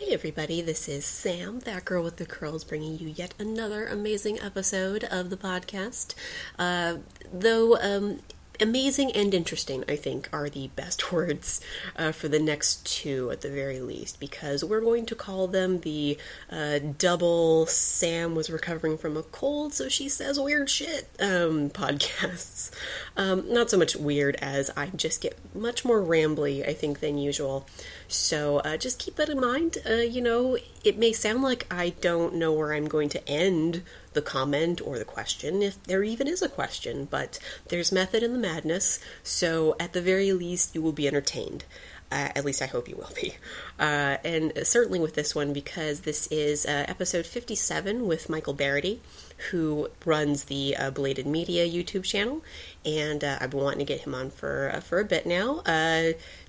Hey everybody, this is Sam, that girl with the curls, bringing you yet another amazing episode of the podcast. Uh, though um, amazing and interesting, I think, are the best words uh, for the next two at the very least, because we're going to call them the uh, double Sam was recovering from a cold, so she says weird shit um, podcasts. Um, not so much weird as I just get much more rambly, I think, than usual. So uh, just keep that in mind. Uh, you know, it may sound like I don't know where I'm going to end the comment or the question, if there even is a question, but there's method in the madness, so at the very least, you will be entertained. Uh, at least I hope you will be. Uh, and certainly with this one, because this is uh, episode 57 with Michael Barryte, who runs the uh, Belated Media YouTube channel. And uh, I've been wanting to get him on for, uh, for a bit now.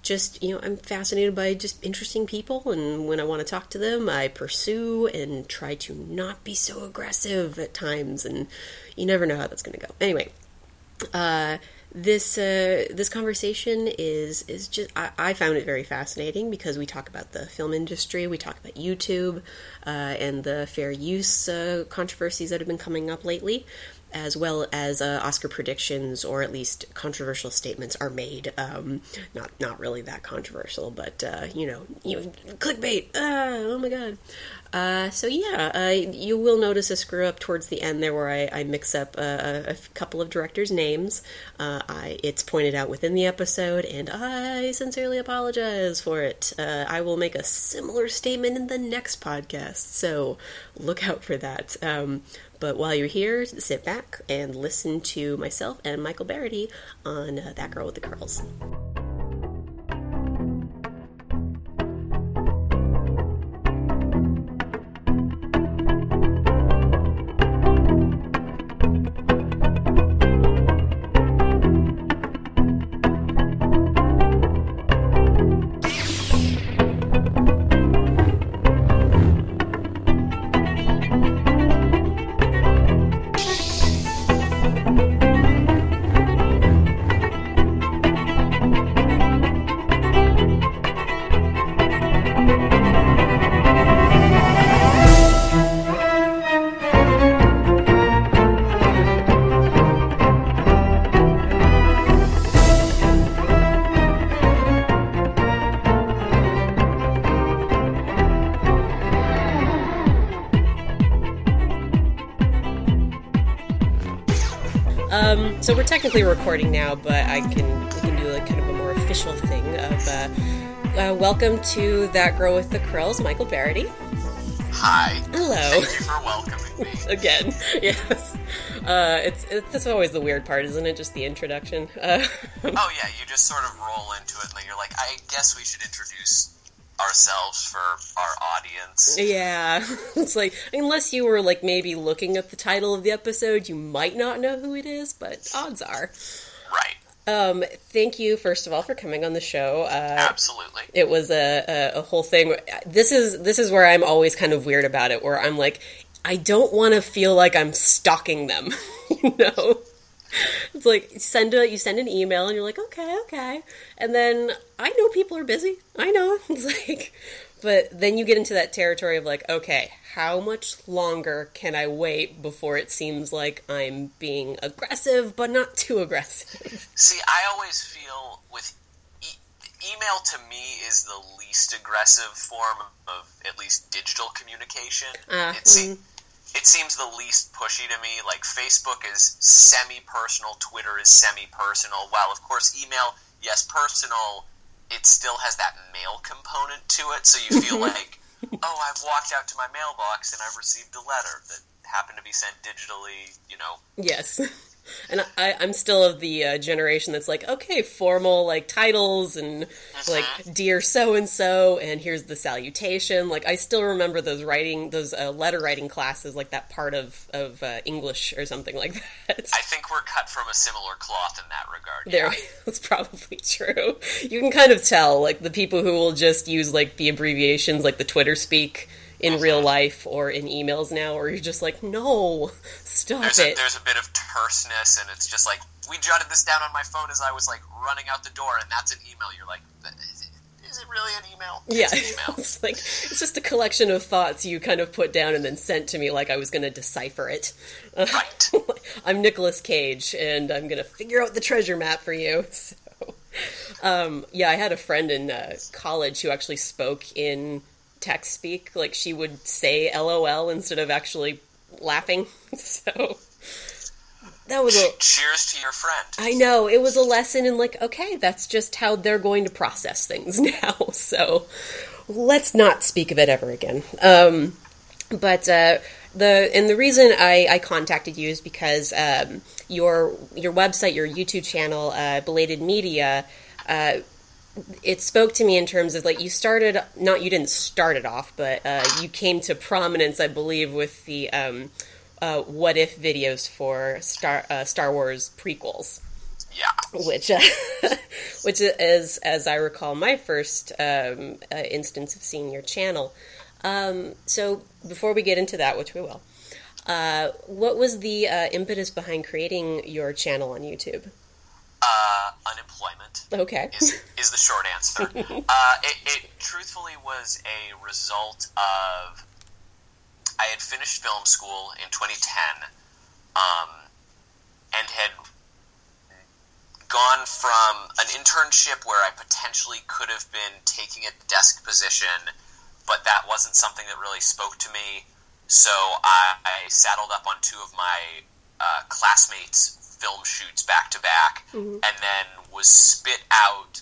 just, you know, I'm fascinated by just interesting people. And when I want to talk to them, I pursue and try to not be so aggressive at times. And you never know how that's going to go. Anyway this uh, this conversation is is just I, I, found it very fascinating because we talk about the film industry, we talk about YouTube uh, and the fair use uh, controversies that have been coming up lately, as well as uh, Oscar predictions or at least controversial statements are made. Um, not not really that controversial, but uh, you know, you clickbait. Ah, oh my god. Uh, so yeah, uh, you will notice a screw up towards the end there where I, I mix up a, a, couple of directors' names. Uh, I, it's pointed out within the episode, and I sincerely apologize for it. Uh, I will make a similar statement in the next podcast, so look out for that. Um, but while you're here, sit back and listen to myself and Michael Barryte on uh, That Girl with the Curls. So we're technically recording now, but I can we can do like kind of a more official thing of uh, uh, welcome to that girl with the curls, Michael Barryte. Hi. Hello. Thank you for welcoming me again. Yes. Uh, it's it's that's always the weird part, isn't it? Just the introduction. Uh, oh yeah, you just sort of roll into it, and you're like, I guess we should introduce ourselves for our audience. Yeah. It's like, unless you were like maybe looking at the title of the episode, you might not know who it is, but odds are. Right. Um, thank you, first of all, for coming on the show. Uh, Absolutely. It was a, a, a whole thing. This is this is where I'm always kind of weird about it, where I'm like, I don't want to feel like I'm stalking them, you know it's like send a you send an email and you're like okay okay. And then i know people are busy. I know. It's like but then you get into that territory of like okay how much longer can i wait before it seems like i'm being aggressive but not too aggressive? See i always feel with e- email to me is the least aggressive form of at least digital communication. Uh, it, se- mm it seems the least pushy to me. Like Facebook is semi-personal, Twitter is semi-personal. While of course email, yes, personal, it still has that mail component to it. So you feel like, oh, I've walked out to my mailbox and I've received a letter that happened to be sent digitally. You know. Yes. And I, I'm still of the uh, generation that's like, okay, formal like titles and uh-huh. like dear so and so, and here's the salutation. Like I still remember those writing, those uh, letter writing classes, like that part of of uh, English or something like that. I think we're cut from a similar cloth in that regard. There, yeah. that's probably true. You can kind of tell, like the people who will just use like the abbreviations, like the Twitter speak in real life or in emails now, or you're just like, no, stop there's it. A, there's a bit of terseness, and it's just like we jotted this down on my phone as I was like running out the door, and that's an email. You're like, is it really an email? Yeah, it's, email. it's like it's just a collection of thoughts you kind of put down and then sent to me like I was going to decipher it. Right. I'm Nicolas Cage, and I'm going to figure out the treasure map for you. So, um, yeah, I had a friend in uh, college who actually spoke in text speak. Like she would say "LOL" instead of actually laughing. So that was a cheers to your friend. I know it was a lesson in like, okay, that's just how they're going to process things now. So let's not speak of it ever again. Um, but uh, the and the reason I, I contacted you is because um, your your website, your YouTube channel, uh, Belated Media. Uh, it spoke to me in terms of like you started not you didn't start it off but uh, you came to prominence i believe with the um, uh, what if videos for Star uh, Star Wars prequels. Yeah, which uh, which is, as I recall, my first um, uh, instance of seeing your channel. Um, so before we get into that, which we will, uh, what was the uh, impetus behind creating your channel on YouTube? Unemployment. Okay, is, is the short answer. it, it truthfully was a result of I had finished film school in 2010 um, and had gone from an internship where I potentially could have been taking a desk position, but that wasn't something that really spoke to me. So I, I saddled up on two of my uh, classmates' film shoots back to back, mm-hmm. and then was spit out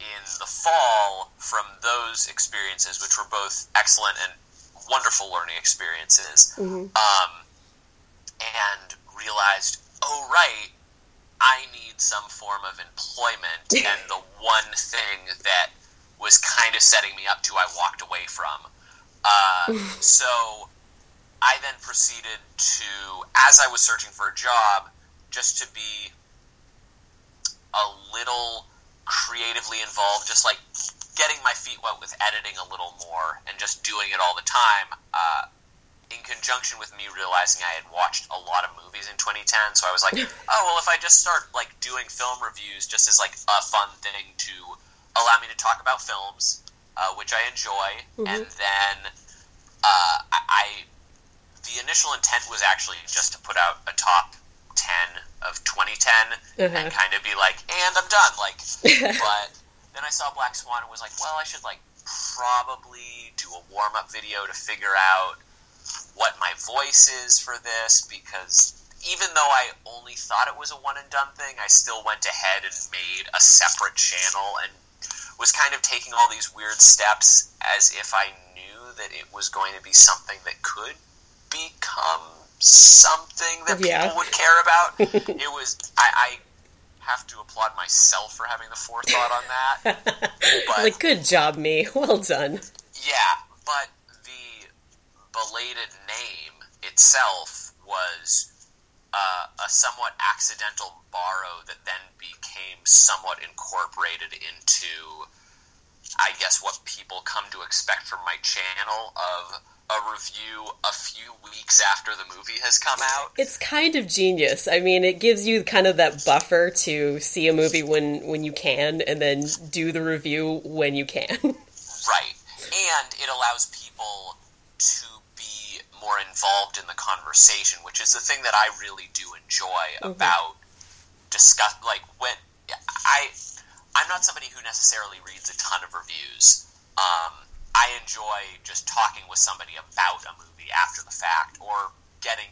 in the fall from those experiences, which were both excellent and wonderful learning experiences, mm-hmm. um, and realized, oh right, I need some form of employment, and the one thing that was kind of setting me up to, I walked away from. Uh, so I then proceeded to, as I was searching for a job, just to be a little creatively involved, just like getting my feet wet with editing a little more and just doing it all the time, uh, in conjunction with me realizing I had watched a lot of movies in 2010, so I was like, oh well, if I just start like doing film reviews just as like a fun thing to allow me to talk about films, uh, which I enjoy, mm-hmm. and then uh, I, I the initial intent was actually just to put out a top 10 of 2010 uh-huh. and kind of be like, and I'm done. Like, but then I saw Black Swan and was like, well, I should like probably do a warm up video to figure out what my voice is for this because even though I only thought it was a one and done thing, I still went ahead and made a separate channel and was kind of taking all these weird steps as if I knew that it was going to be something that could become something that yeah. people would care about. it was I, I have to applaud myself for having the forethought on that. But, like, good job, me. Well done. Yeah, but the belated name itself was uh, a somewhat accidental borrow that then became somewhat incorporated into, I guess, what people come to expect from my channel of a review a few weeks after the movie has come out. It's kind of genius. I mean, it gives you kind of that buffer to see a movie when when you can, and then do the review when you can. right, and it allows people to be more involved in the conversation, which is the thing that I really do enjoy mm-hmm. about discuss. Like when I, I'm not somebody who necessarily reads a ton of reviews. Um, I enjoy just talking with somebody about a movie after the fact, or getting,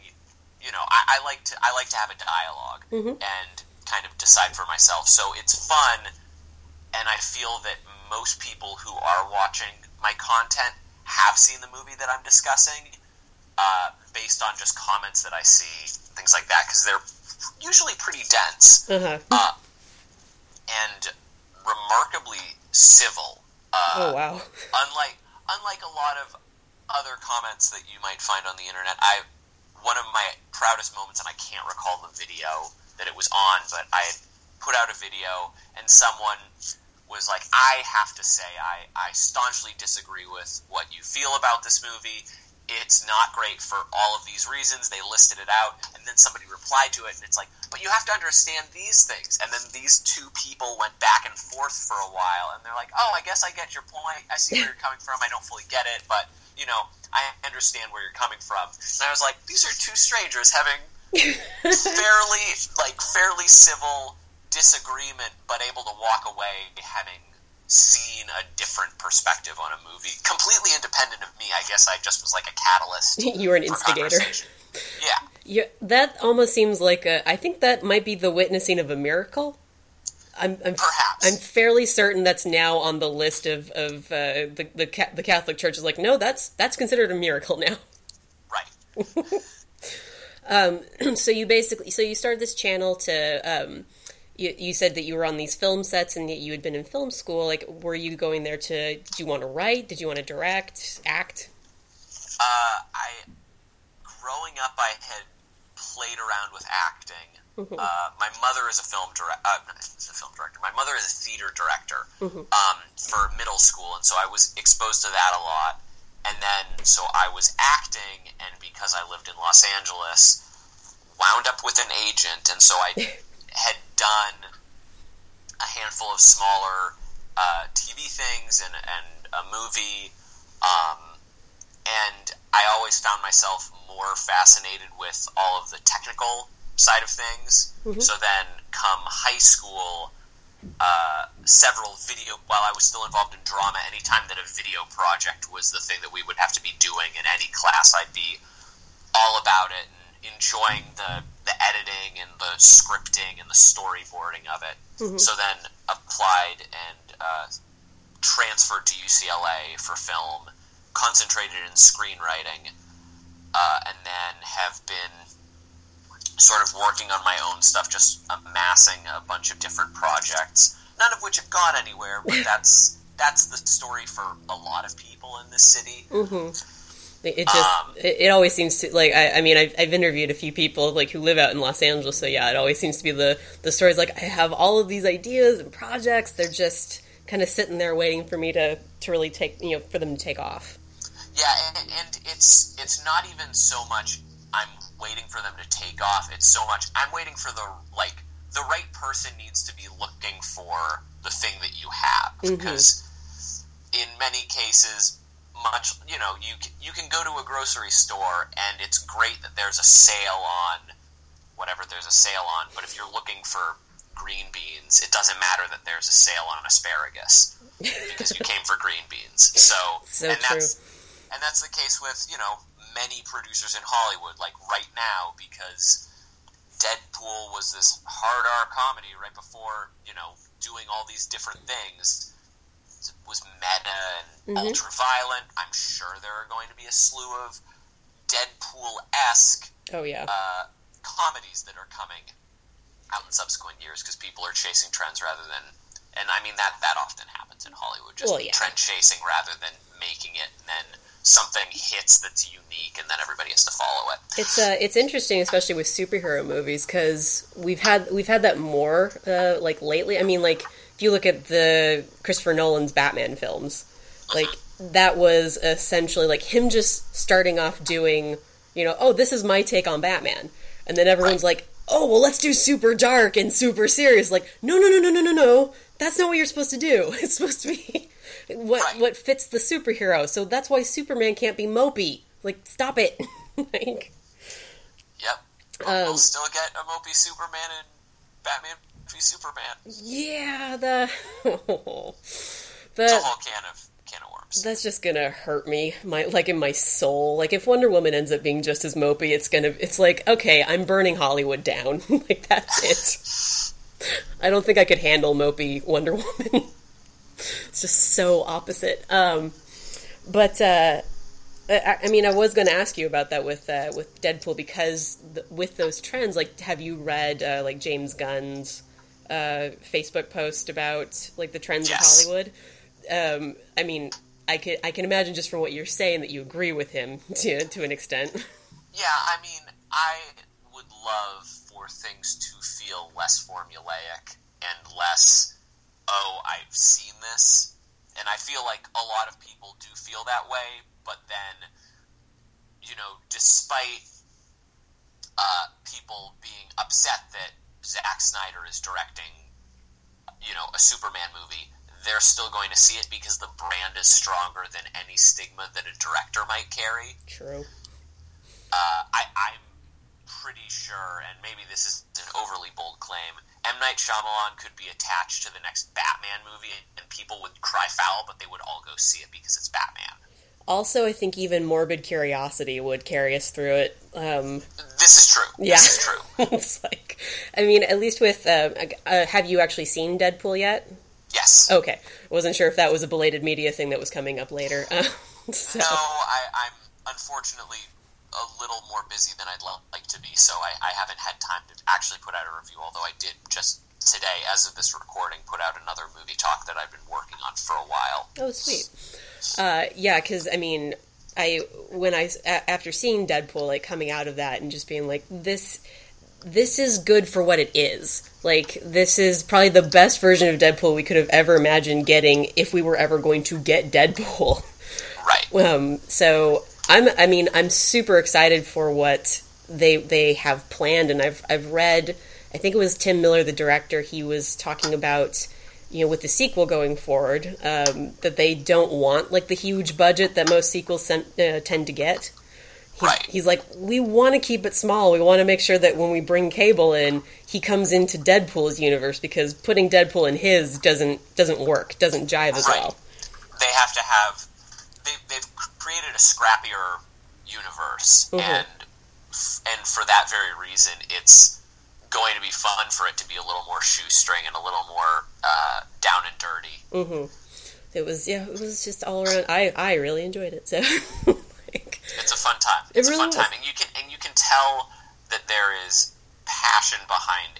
you know, I, I like to I like to have a dialog mm-hmm. and kind of decide for myself. So it's fun, and I feel that most people who are watching my content have seen the movie that I'm discussing, uh, based on just comments that I see, things like that, because they're usually pretty dense uh-huh. uh, and remarkably civil uh, oh wow! unlike unlike a lot of other comments that you might find on the internet, I one of my proudest moments, and I can't recall the video that it was on, but I had put out a video, and someone was like, "I have to say, I I staunchly disagree with what you feel about this movie. It's not great for all of these reasons. They listed it out, and then somebody replied to it, and it's like, but you have to understand these things. And then these two people went back and forth for a while, and they're like, oh, I guess I get your point. I see where you're coming from. I don't fully get it, but you know, I understand where you're coming from. And I was like, these are two strangers having fairly like fairly civil disagreement, but able to walk away having seen a different perspective on a movie, completely independent of me. I guess I just was like a catalyst. you were an instigator. Yeah. Yeah, that almost seems like a. I think that might be the witnessing of a miracle. I'm, I'm perhaps I'm fairly certain that's now on the list of of uh, the the the Catholic Church is like no that's that's considered a miracle now. Right. um, so you basically so you started this channel to um, you, you said that you were on these film sets and that you had been in film school. Like, were you going there to? Did you want to write? Did you want to direct, act? Uh, I growing up, I had played around with acting. Mm-hmm. Uh, my mother is a film director. Uh, a film director. My mother is a theater director mm-hmm. um, for middle school, and so I was exposed to that a lot. And then, so I was acting, and because I lived in Los Angeles, wound up with an agent, and so I had done a handful of smaller uh, TV things and, and a movie, um, and I always found myself more fascinated with all of the technical side of things. Mm-hmm. So then, come high school, uh, several video. While I was still involved in drama, anytime that a video project was the thing that we would have to be doing in any class, I'd be all about it enjoying the the editing and the scripting and the storyboarding of it. Mm-hmm. So then applied and uh, transferred to UCLA for film, concentrated in screenwriting, uh, and then have been sort of working on my own stuff, just amassing a bunch of different projects, none of which have gone anywhere, but that's that's the story for a lot of people in this city. Mm-hmm. It just um, it, it, always seems to like I, I mean I've, I've, interviewed a few people like who live out in Los Angeles so yeah it always seems to be the the stories like I have all of these ideas and projects they're just kind of sitting there waiting for me to to really take you know for them to take off. Yeah, and, and it's it's not even so much I'm waiting for them to take off. It's so much I'm waiting for the like the right person needs to be looking for the thing that you have mm-hmm. because in many cases much you know you you can go to a grocery store and it's great that there's a sale on whatever there's a sale on but if you're looking for green beans it doesn't matter that there's a sale on asparagus because you came for green beans so, so and true. that's and that's the case with you know many producers in Hollywood like right now because Deadpool was this hard R comedy right before you know doing all these different things was meta and mm-hmm. ultra violent. I'm sure there are going to be a slew of Deadpool esque. Oh yeah. Uh, comedies that are coming out in subsequent years because people are chasing trends rather than. And I mean that that often happens in Hollywood, just well, yeah. trend chasing rather than making it, and then something hits that's unique, and then everybody has to follow it. It's uh, it's interesting, especially with superhero movies, because we've had we've had that more uh, like lately. I mean, like if you look at the Christopher Nolan's Batman films, like that was essentially like him just starting off doing, you know, oh, this is my take on Batman. And then everyone's like, oh, well, let's do super dark and super serious. Like, no, no, no, no, no, no, no. That's not what you're supposed to do. It's supposed to be what what fits the superhero. So that's why Superman can't be mopey. Like, stop it. like, yep. Um, we'll still get a mopey Superman and Batman Superman. Yeah, the the it's a whole can of can of worms. That's just gonna hurt me, my like in my soul. Like if Wonder Woman ends up being just as mopey, it's gonna. It's like okay, I'm burning Hollywood down. like that's it. I don't think I could handle mopey Wonder Woman. it's just so opposite. Um, but uh, I, I, mean, I was going to ask you about that with uh, with Deadpool because the, with those trends, like, have you read uh, like James Gunn's uh, Facebook post about like the trends yes. of Hollywood. Um, I mean, I can I can imagine just from what you're saying that you agree with him to to an extent. Yeah, I mean, I would love for things to feel less formulaic and less, oh, I've seen this. And I feel like a lot of people do feel that way, but then you know, despite uh, people being upset that Zack Snyder is directing, you know, a Superman movie, they're still going to see it because the brand is stronger than any stigma that a director might carry. True. Uh, I, I'm pretty sure, and maybe this is an overly bold claim, M. Night Shyamalan could be attached to the next Batman movie, and people would cry foul, but they would all go see it because it's Batman. Also, I think even morbid curiosity would carry us through it. Um, this is true. Yeah, this is true. it's like, I mean, at least with, uh, uh, have you actually seen Deadpool yet? Yes. Okay, wasn't sure if that was a belated media thing that was coming up later. so. No, I, I'm unfortunately a little more busy than I'd like to be, so I, I haven't had time to actually put out a review. Although I did just today, as of this recording, put out another movie talk that I've been working on for a while. Oh, sweet. Uh, yeah, because I mean, I when I after seeing Deadpool, like coming out of that and just being like this. This is good for what it is. Like, this is probably the best version of Deadpool we could have ever imagined getting if we were ever going to get Deadpool. Right. Um, so I'm I mean I'm super excited for what they they have planned and I've I've read I think it was Tim Miller the director he was talking about you know with the sequel going forward um, that they don't want like the huge budget that most sequels sent, uh, tend to get. He's, right. He's like, we want to keep it small. We want to make sure that when we bring Cable in, he comes into Deadpool's universe because putting Deadpool in his doesn't doesn't work, doesn't jive as right. well. They have to have they, they've created a scrappier universe, mm-hmm. and and for that very reason, it's going to be fun for it to be a little more shoestring and a little more uh, down and dirty. Mm-hmm. It was yeah, it was just all around. I I really enjoyed it. So like, it's a fun time. It's it really a fun was. time, and you can and you can tell that there is passion behind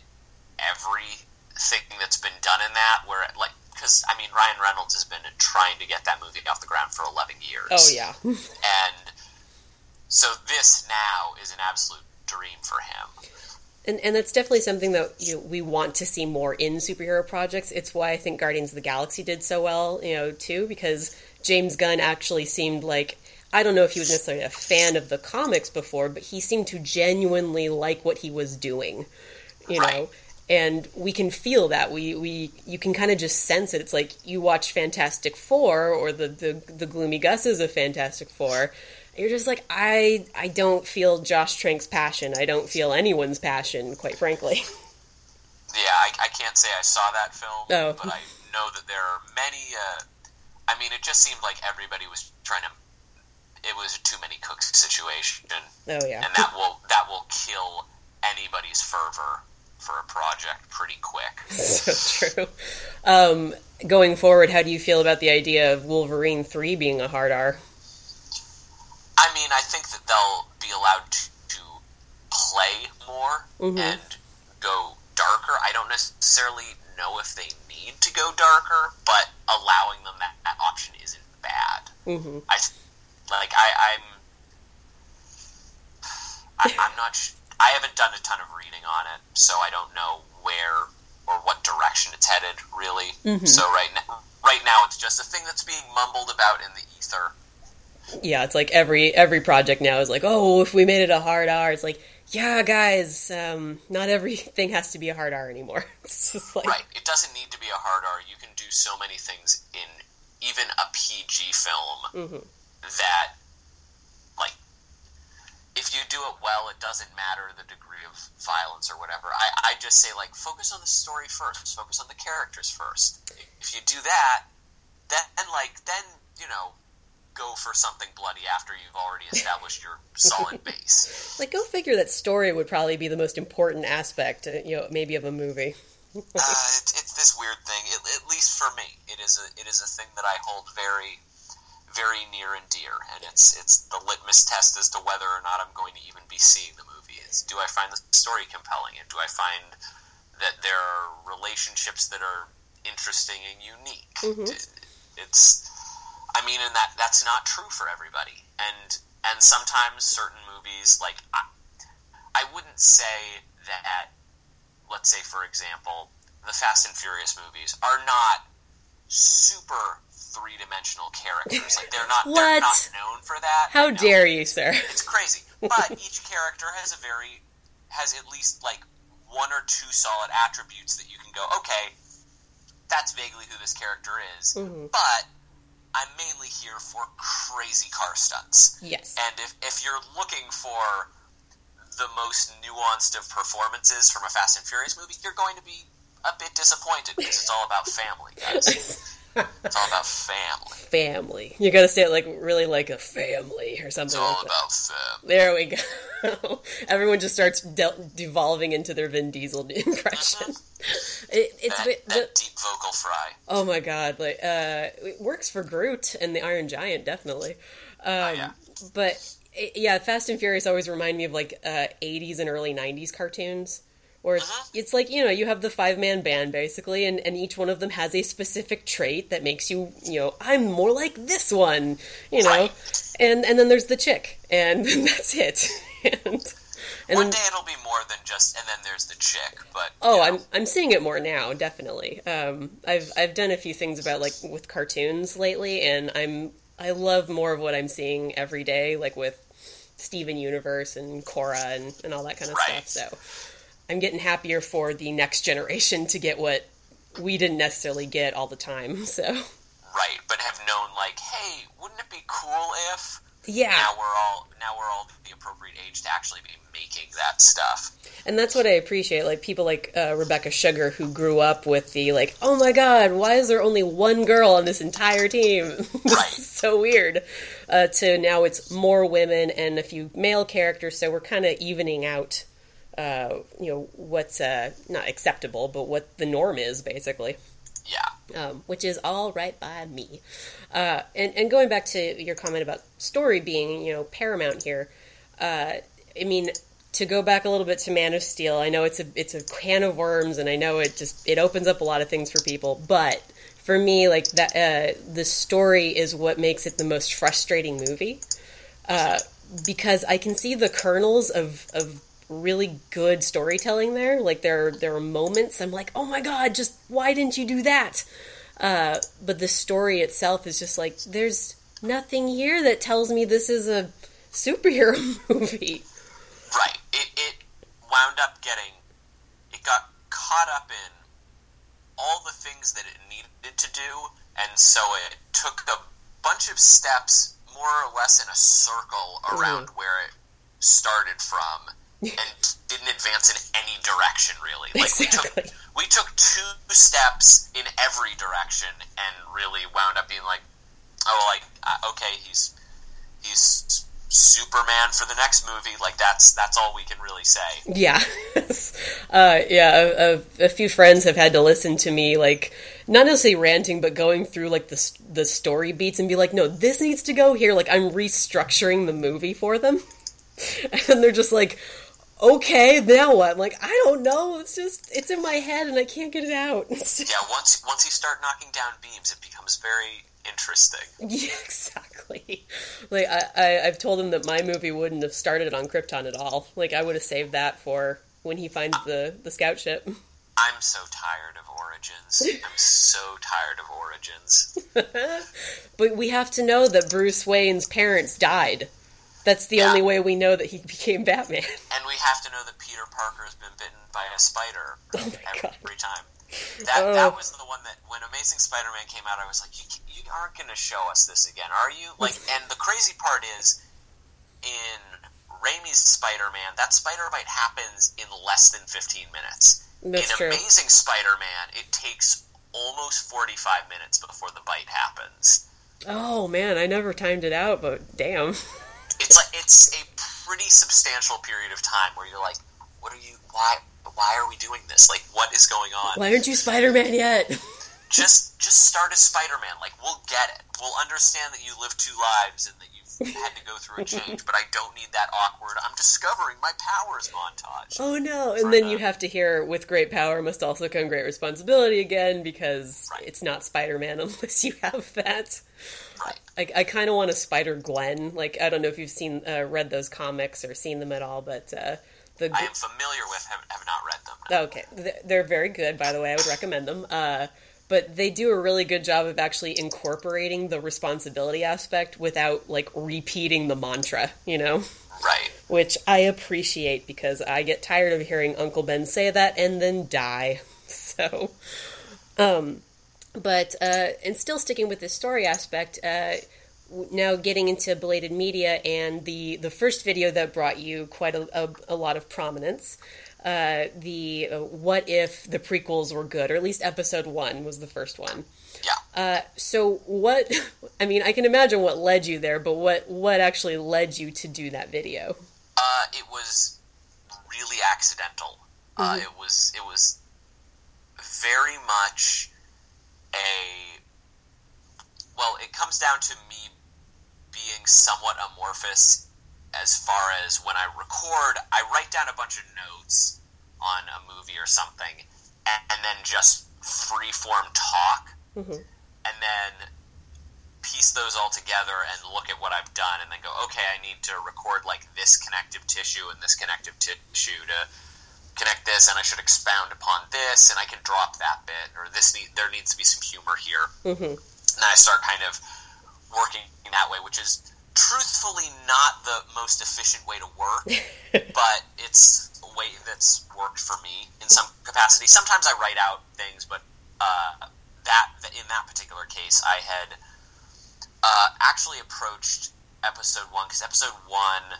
everything that's been done in that. Where it, like because I mean Ryan Reynolds has been trying to get that movie off the ground for eleven years. Oh yeah, and so this now is an absolute dream for him. And and that's definitely something that you know, we want to see more in superhero projects. It's why I think Guardians of the Galaxy did so well, you know, too, because James Gunn actually seemed like I don't know if he was necessarily a fan of the comics before, but he seemed to genuinely like what he was doing. You right. know, and we can feel that we we you can kind of just sense it it's like you watch fantastic four or the the, the gloomy gusses of fantastic four you're just like i i don't feel josh trank's passion i don't feel anyone's passion quite frankly yeah i, I can't say i saw that film oh. but i know that there are many uh, i mean it just seemed like everybody was trying to it was a too many cooks situation oh yeah and that will that will kill anybody's fervor for a project pretty quick. so true. Um, going forward, how do you feel about the idea of Wolverine 3 being a hard R? I mean, I think that they'll be allowed to, to play more mm-hmm. and go darker. I don't necessarily know if they need to go darker, but allowing them that, that option isn't bad. Mm-hmm. I like I, I'm I, I'm not. Sh- I haven't done a ton of reading on it, so I don't know where or what direction it's headed, really. Mm-hmm. So right now, right now, it's just a thing that's being mumbled about in the ether. Yeah, it's like every every project now is like, oh, if we made it a hard R, it's like, yeah, guys, um, not everything has to be a hard R anymore. It's just like right. It doesn't need to be a hard R. You can do so many things in even a PG film mm-hmm. that like if you do it well, it doesn't matter the degree of violence or whatever. I, I just say like focus on the story first, focus on the characters first. If you do that, then and like then you know go for something bloody after you've already established your solid base. Like go figure that story would probably be the most important aspect, uh, you know, maybe of a movie. uh, it, it's this weird thing. It, at least for me, it is a it is a thing that I hold very very near and dear, and it's it's the litmus test as to whether or not I'm going to even be seeing the movie. Is do I find the story compelling, and do I find that there are relationships that are interesting and unique? Mm-hmm. It's, I mean, and that that's not true for everybody, and and sometimes certain movies, like I, I wouldn't say that, let's say for example, the Fast and Furious movies are not super three dimensional characters. Like they're not they're not known for that. How you know? dare you, sir? It's crazy. But each character has a very has at least like one or two solid attributes that you can go, okay, that's vaguely who this character is. Mm-hmm. But I'm mainly here for crazy car stunts. Yes. And if, if you're looking for the most nuanced of performances from a Fast and Furious movie, you're going to be a bit disappointed because it's all about family, guys. it's all about family. Family. You got to say it like really like a family or something. It's all like about family. There we go. Everyone just starts de- devolving into their Vin Diesel impression. Mm-hmm. It, it's that, bit, that deep vocal fry. Oh my god! Like uh, it works for Groot and the Iron Giant definitely. Um, oh, yeah. But yeah, Fast and Furious always remind me of like uh, 80s and early 90s cartoons or uh-huh. it's like you know you have the five man band basically and, and each one of them has a specific trait that makes you you know i'm more like this one you know right. and and then there's the chick and that's it and, and one day it'll be more than just and then there's the chick but oh know. i'm i'm seeing it more now definitely um i've i've done a few things about like with cartoons lately and i'm i love more of what i'm seeing every day like with steven universe and korra and, and all that kind of right. stuff so I'm getting happier for the next generation to get what we didn't necessarily get all the time. So right, but have known like, hey, wouldn't it be cool if? Yeah. Now we're all now we're all the appropriate age to actually be making that stuff. And that's what I appreciate. Like people like uh, Rebecca Sugar who grew up with the like, oh my god, why is there only one girl on this entire team? this right. is so weird. Uh, to now it's more women and a few male characters, so we're kind of evening out uh, you know what's uh, not acceptable, but what the norm is basically. Yeah. Um, which is all right by me. Uh, and and going back to your comment about story being you know paramount here, uh, I mean to go back a little bit to Man of Steel, I know it's a it's a can of worms, and I know it just it opens up a lot of things for people, but for me, like that, uh, the story is what makes it the most frustrating movie, uh, because I can see the kernels of of really good storytelling there. Like there there are moments I'm like, oh my god, just why didn't you do that? Uh, but the story itself is just like there's nothing here that tells me this is a superhero movie. Right. It it wound up getting it got caught up in all the things that it needed to do, and so it took a bunch of steps more or less in a circle around mm-hmm. where it started from and didn't advance in any direction really. Like exactly. we took we took two steps in every direction and really wound up being like, oh, like uh, okay, he's he's Superman for the next movie. Like that's that's all we can really say. Yeah, uh, yeah. A, a, a, few friends have had to listen to me like not necessarily ranting, but going through like the the story beats and be like, no, this needs to go here. Like I'm restructuring the movie for them, and they're just like, okay, now what? I'm like, I don't know. It's just it's in my head and I can't get it out. yeah, once once you start knocking down beams, it becomes very interesting. Yeah, exactly. Like I, I have told him that my movie wouldn't have started on Krypton at all. Like I would have saved that for when he finds the the scout ship. I'm so tired of origins. I'm so tired of origins. but we have to know that Bruce Wayne's parents died. That's the yeah. only way we know that he became Batman. And we have to know that Peter Parker has been bitten by a spider oh every time. That oh. that was the one that when Amazing Spider-Man came out, I was like, you, you aren't going to show us this again, are you? Like, and the crazy part is, in Raimi's Spider-Man, that spider bite happens in less than 15 minutes. That's in true. Amazing Spider-Man, it takes almost 45 minutes before the bite happens. Oh man, I never timed it out, but damn. it's like it's a pretty substantial period of time where you're like, what are you? Why? Why are we doing this? Like, what is going on? Why aren't you Spider Man yet? just just start as Spider Man. Like, we'll get it. We'll understand that you live two lives and that had to go through a change. but I don't need that awkward. I'm discovering my powers montage. Oh no! And then you have to hear, with great power must also come great responsibility again because right. it's not Spider Man unless you have that. Right. I, I kind of want a Spider Gwen. Like I don't know if you've seen uh, read those comics or seen them at all, but uh, the I am familiar with, have, have not read them. No. Okay, they're very good. By the way, I would recommend them. Uh, but they do a really good job of actually incorporating the responsibility aspect without like repeating the mantra, you know? Right. Which I appreciate because I get tired of hearing Uncle Ben say that and then die. So, um, but uh, and still sticking with this story aspect, uh, now getting into belated media and the the first video that brought you quite a, a, a lot of prominence. Uh, the uh, what if the prequels were good, or at least episode one was the first one. Yeah. Uh, so what? I mean, I can imagine what led you there, but what what actually led you to do that video? Uh, it was really accidental. Uh, mm-hmm. it was it was very much a well. It comes down to me being somewhat amorphous as far as when I record, I write down a bunch of notes on a movie or something, and, and then just free form talk, mm-hmm. and then piece those all together and look at what I've done, and then go, okay, I need to record like this connective tissue and this connective tissue to connect this, and I should expound upon this, and I can drop that bit, or this need, there needs to be some humor here. Mm-hmm. And then I start kind of working that way, which is truthfully not the most efficient way to work, but it's a way that's worked for me in some capacity. Sometimes I write out things, but uh, that in that particular case, I had uh, actually approached episode one because episode one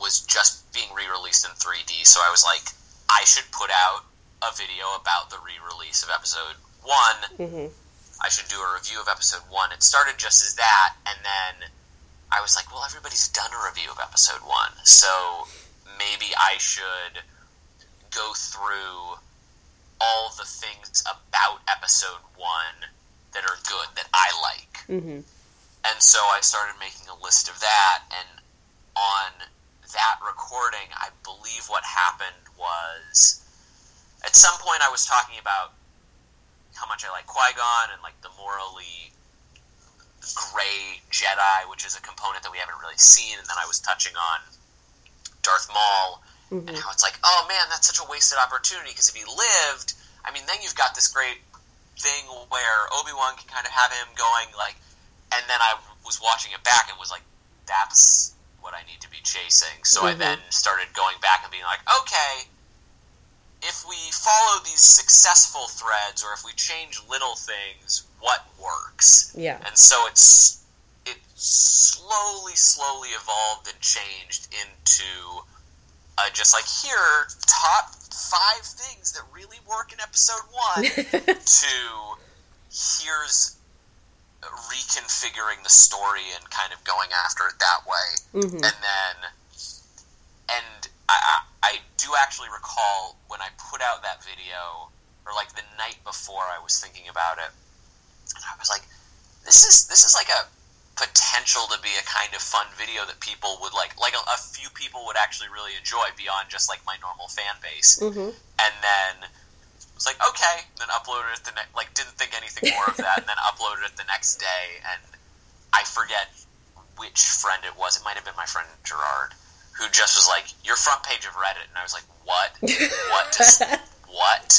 was just being re-released in 3D, so I was like, I should put out a video about the re-release of episode one. Mm-hmm I should do a review of episode one. It started just as that, and then I was like, well, everybody's done a review of episode one, so maybe I should go through all the things about episode one that are good that I like. Mm-hmm. And so I started making a list of that, and on that recording, I believe what happened was at some point I was talking about how much I like Qui Gon and like the morally gray Jedi, which is a component that we haven't really seen. And then I was touching on Darth Maul mm-hmm. and how it's like, oh man, that's such a wasted opportunity because if he lived, I mean, then you've got this great thing where Obi Wan can kind of have him going like, and then I was watching it back and was like, that's what I need to be chasing. So mm-hmm. I then started going back and being like, okay if we follow these successful threads or if we change little things, what works? Yeah. And so it's it slowly, slowly evolved and changed into uh, just like here, top five things that really work in episode one to here's reconfiguring the story and kind of going after it that way. Mm-hmm. And then and I, I do actually recall when I put out that video, or like the night before, I was thinking about it, and I was like, "This is this is like a potential to be a kind of fun video that people would like, like a, a few people would actually really enjoy beyond just like my normal fan base." Mm-hmm. And then was like, okay, then uploaded it the next, like didn't think anything more of that, and then uploaded it the next day, and I forget which friend it was. It might have been my friend Gerard who just was like, "Your front page of Reddit," and I was like, "What? what? Does, what?"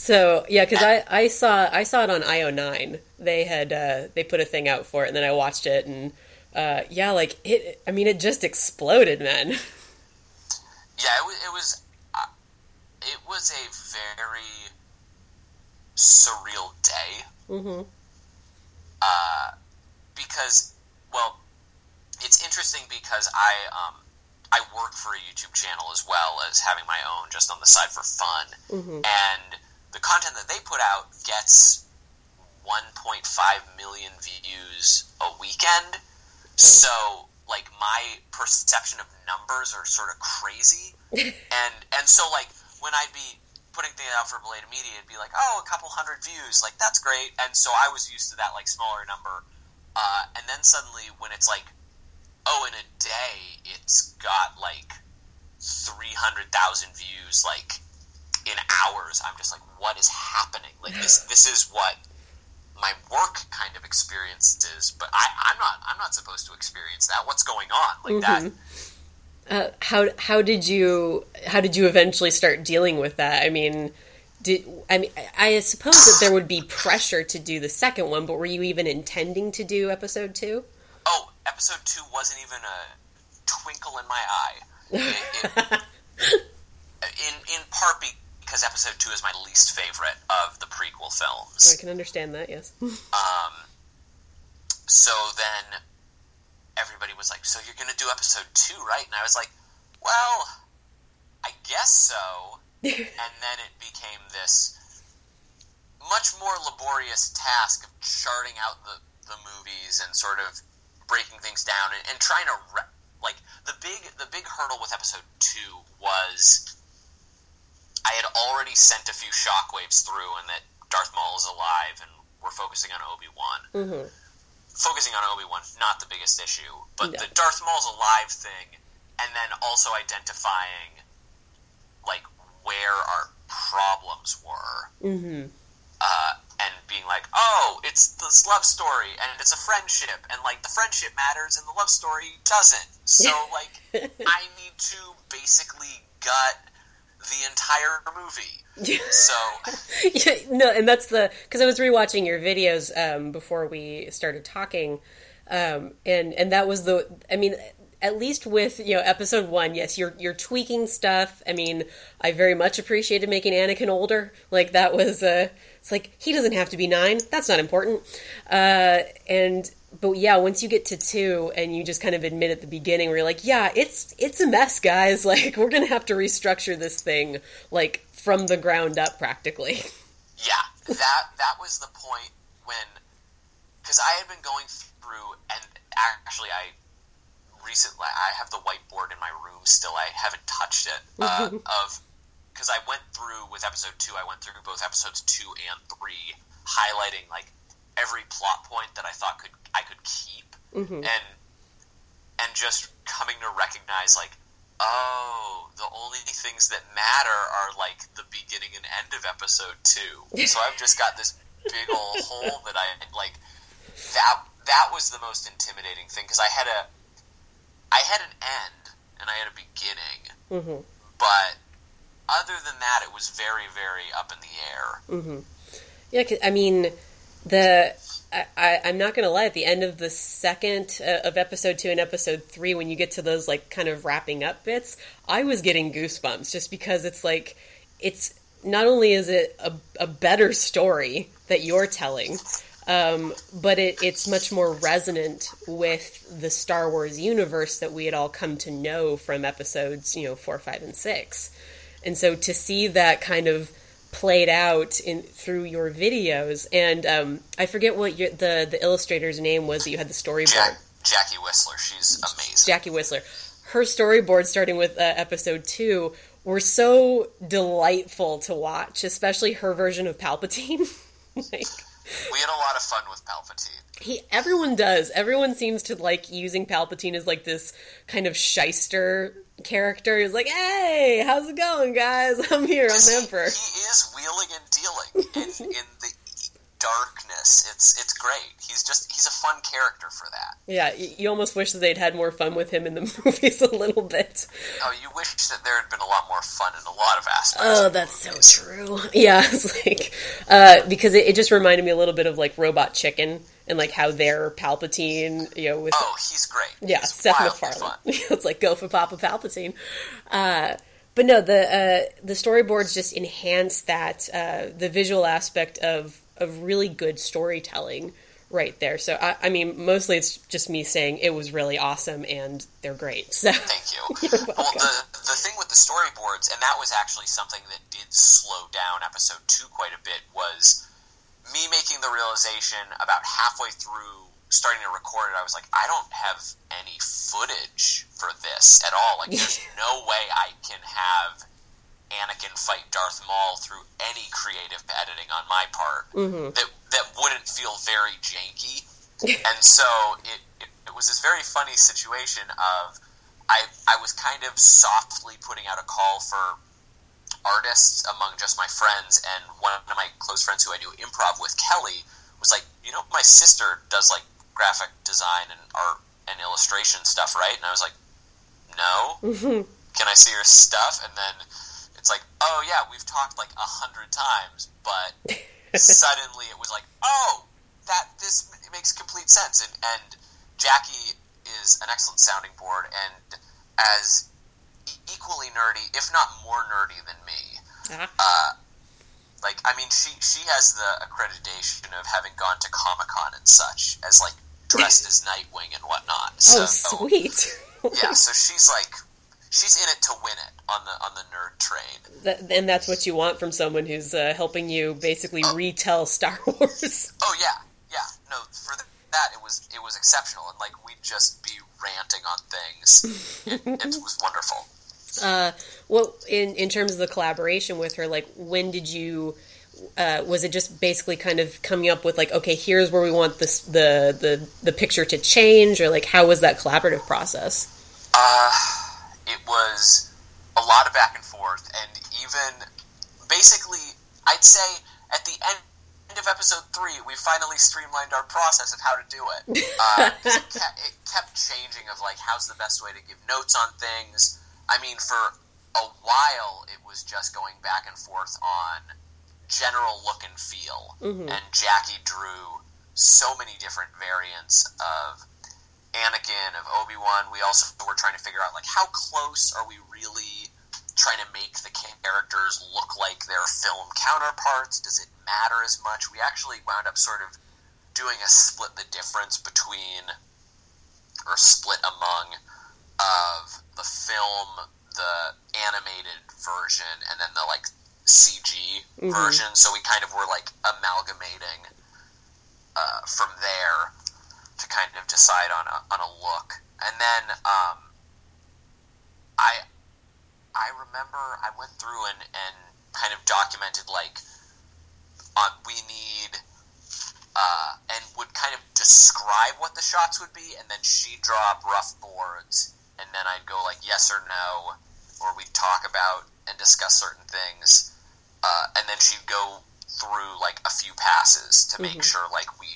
So yeah, because I, I saw I saw it on IO9. They had uh, they put a thing out for it, and then I watched it, and uh, yeah, like it. I mean, it just exploded, man. Yeah, it was. It was, uh, it was a very surreal day. Mm-hmm. Uh, because, well, it's interesting because I um, I work for a YouTube channel as well as having my own just on the side for fun, mm-hmm. and the content that they put out gets 1.5 million views a weekend. Mm-hmm. So like my perception of numbers are sort of crazy, and and so like when I'd be putting things out for Belated Media, it'd be like, oh, a couple hundred views, like that's great, and so I was used to that like smaller number, uh, and then suddenly when it's like oh, in a day, it's got like 300,000 views, like in hours. I'm just like, what is happening? Like this, this is what my work kind of experience is, but I, I'm not, I'm not supposed to experience that. What's going on? Like mm-hmm. that. Uh, how how did you how did you eventually start dealing with that? I mean, did I mean I suppose that there would be pressure to do the second one, but were you even intending to do episode two? Episode two wasn't even a twinkle in my eye. It, it, in in part because episode two is my least favorite of the prequel films. I can understand that. Yes. um. So then everybody was like, "So you're going to do episode two, right?" And I was like, "Well, I guess so." and then it became this much more laborious task of charting out the, the movies and sort of breaking things down and, and trying to re- like the big the big hurdle with episode two was I had already sent a few shockwaves through and that Darth Maul is alive and we're focusing on Obi Wan. Mm-hmm. Focusing on Obi Wan, not the biggest issue, but the Darth Maul's alive thing, and then also identifying like where our problems were. Mm-hmm. Uh, and being like, oh, it's this love story, and it's a friendship, and like the friendship matters, and the love story doesn't. So like, I need to basically gut the entire movie. So yeah, no, and that's the because I was rewatching your videos um, before we started talking, um, and and that was the I mean at least with you know episode one, yes, you're you're tweaking stuff. I mean, I very much appreciated making Anakin older. Like that was uh, it's like he doesn't have to be nine. That's not important. Uh, and but yeah, once you get to two and you just kind of admit at the beginning where you're like, yeah, it's it's a mess, guys. Like we're gonna have to restructure this thing like from the ground up, practically. Yeah, that that was the point when because I had been going through and actually I recently I have the whiteboard in my room still. I haven't touched it. Uh, of because I went through with episode two. I went through both episodes two and three, highlighting like every plot point that I thought could I could keep, mm-hmm. and and just coming to recognize like oh, the only things that matter are like the beginning and end of episode two. so I've just got this big old hole that I like. That that was the most intimidating thing because I had a I had an end and I had a beginning, mm-hmm. but other than that, it was very, very up in the air. Mm-hmm. Yeah, I mean, the I, am not going to lie. At the end of the second uh, of episode two and episode three, when you get to those like kind of wrapping up bits, I was getting goosebumps just because it's like it's not only is it a, a better story that you're telling, um, but it, it's much more resonant with the Star Wars universe that we had all come to know from episodes, you know, four, five, and six. And so to see that kind of played out in through your videos, and um, I forget what your, the the illustrator's name was that you had the storyboard. Jack, Jackie Whistler, she's amazing. Jackie Whistler, her storyboard starting with uh, episode two were so delightful to watch, especially her version of Palpatine. like we had a lot of fun with Palpatine. He, everyone does. Everyone seems to like using Palpatine as like this kind of shyster character. He's like, "Hey, how's it going, guys? I'm here. I'm the Emperor." He is wheeling and dealing in, in the darkness. It's it's great. He's just he's a fun character for that. Yeah, you almost wish that they'd had more fun with him in the movies a little bit. Oh, you wish that there had been a lot more fun in a lot of aspects. Oh, that's so true. Yeah, it's like uh, because it, it, just reminded me a little bit of like Robot Chicken and like how they're Palpatine. You know, with oh, he's great. Yeah, he's Seth MacFarlane. it's like go for Papa Palpatine. Uh, but no, the uh, the storyboards just enhance that uh, the visual aspect of of really good storytelling right there. So I, I, mean, mostly it's just me saying it was really awesome and they're great. So thank you. well, the the thing with the storyboards, and that was actually something that did slow down episode two quite a bit, was me making the realization about halfway through starting to record it. I was like, I don't have any footage for this at all. Like, there's no way I can have Anakin fight Darth Maul through any creative editing on my part mm-hmm. that that wouldn't feel very janky. and so it, it, it was this very funny situation of I I was kind of softly putting out a call for artists among just my friends, and one of my close friends who I do improv with, Kelly, was like, you know, my sister does like graphic design and art and illustration stuff, right? And I was like, no. Mm-hmm. Can I see your stuff? And then it's like, oh yeah, we've talked like a hundred times, but suddenly it was like, oh, that this makes complete sense. And, and Jackie is an excellent sounding board, and as equally nerdy, if not more nerdy than me. Uh-huh. Uh, like, I mean, she she has the accreditation of having gone to Comic Con and such, as like dressed as Nightwing and whatnot. Oh, so, oh, sweet. yeah, so she's like she's in it to win it on the on the nerd train. That, and that's what you want from someone who's uh, helping you basically oh. retell Star Wars. Oh yeah, yeah. No, for the, that it was it was exceptional, and like we'd just be ranting on things. it, it was wonderful. Uh, what in in terms of the collaboration with her? Like, when did you? Uh, was it just basically kind of coming up with like, okay, here's where we want this the the the picture to change, or like, how was that collaborative process? Uh, it was a lot of back and forth, and even basically, I'd say at the end of episode three, we finally streamlined our process of how to do it. Uh, it, kept, it kept changing of like, how's the best way to give notes on things I mean, for a while, it was just going back and forth on general look and feel. Mm-hmm. And Jackie drew so many different variants of Anakin, of Obi Wan. We also were trying to figure out like how close are we really trying to make the characters look like their film counterparts? Does it matter as much? We actually wound up sort of doing a split the difference between or split among of the film, the animated version, and then the like CG mm-hmm. version. So we kind of were like amalgamating uh, from there to kind of decide on a on a look, and then um, I I remember I went through and and kind of documented like on we need. Uh, and would kind of describe what the shots would be, and then she'd draw up rough boards, and then I'd go like yes or no, or we'd talk about and discuss certain things, uh, and then she'd go through like a few passes to make mm-hmm. sure like we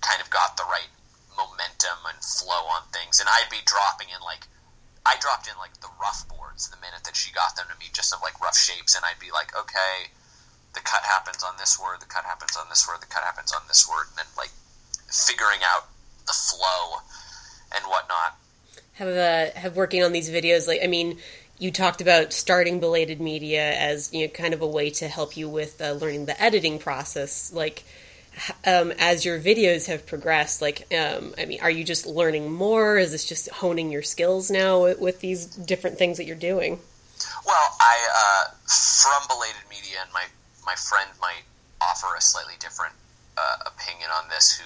kind of got the right momentum and flow on things, and I'd be dropping in like I dropped in like the rough boards the minute that she got them to me, just of like rough shapes, and I'd be like, okay, the cut happens on this word, the cut happens on this word, the cut happens on this word, and then like figuring out the flow and whatnot. Have uh, have working on these videos like i mean you talked about starting belated media as you know kind of a way to help you with uh, learning the editing process. Like um, as your videos have progressed like um, i mean are you just learning more is this just honing your skills now with, with these different things that you're doing well i uh, from belated media and my my friend might offer a slightly different uh, opinion on this who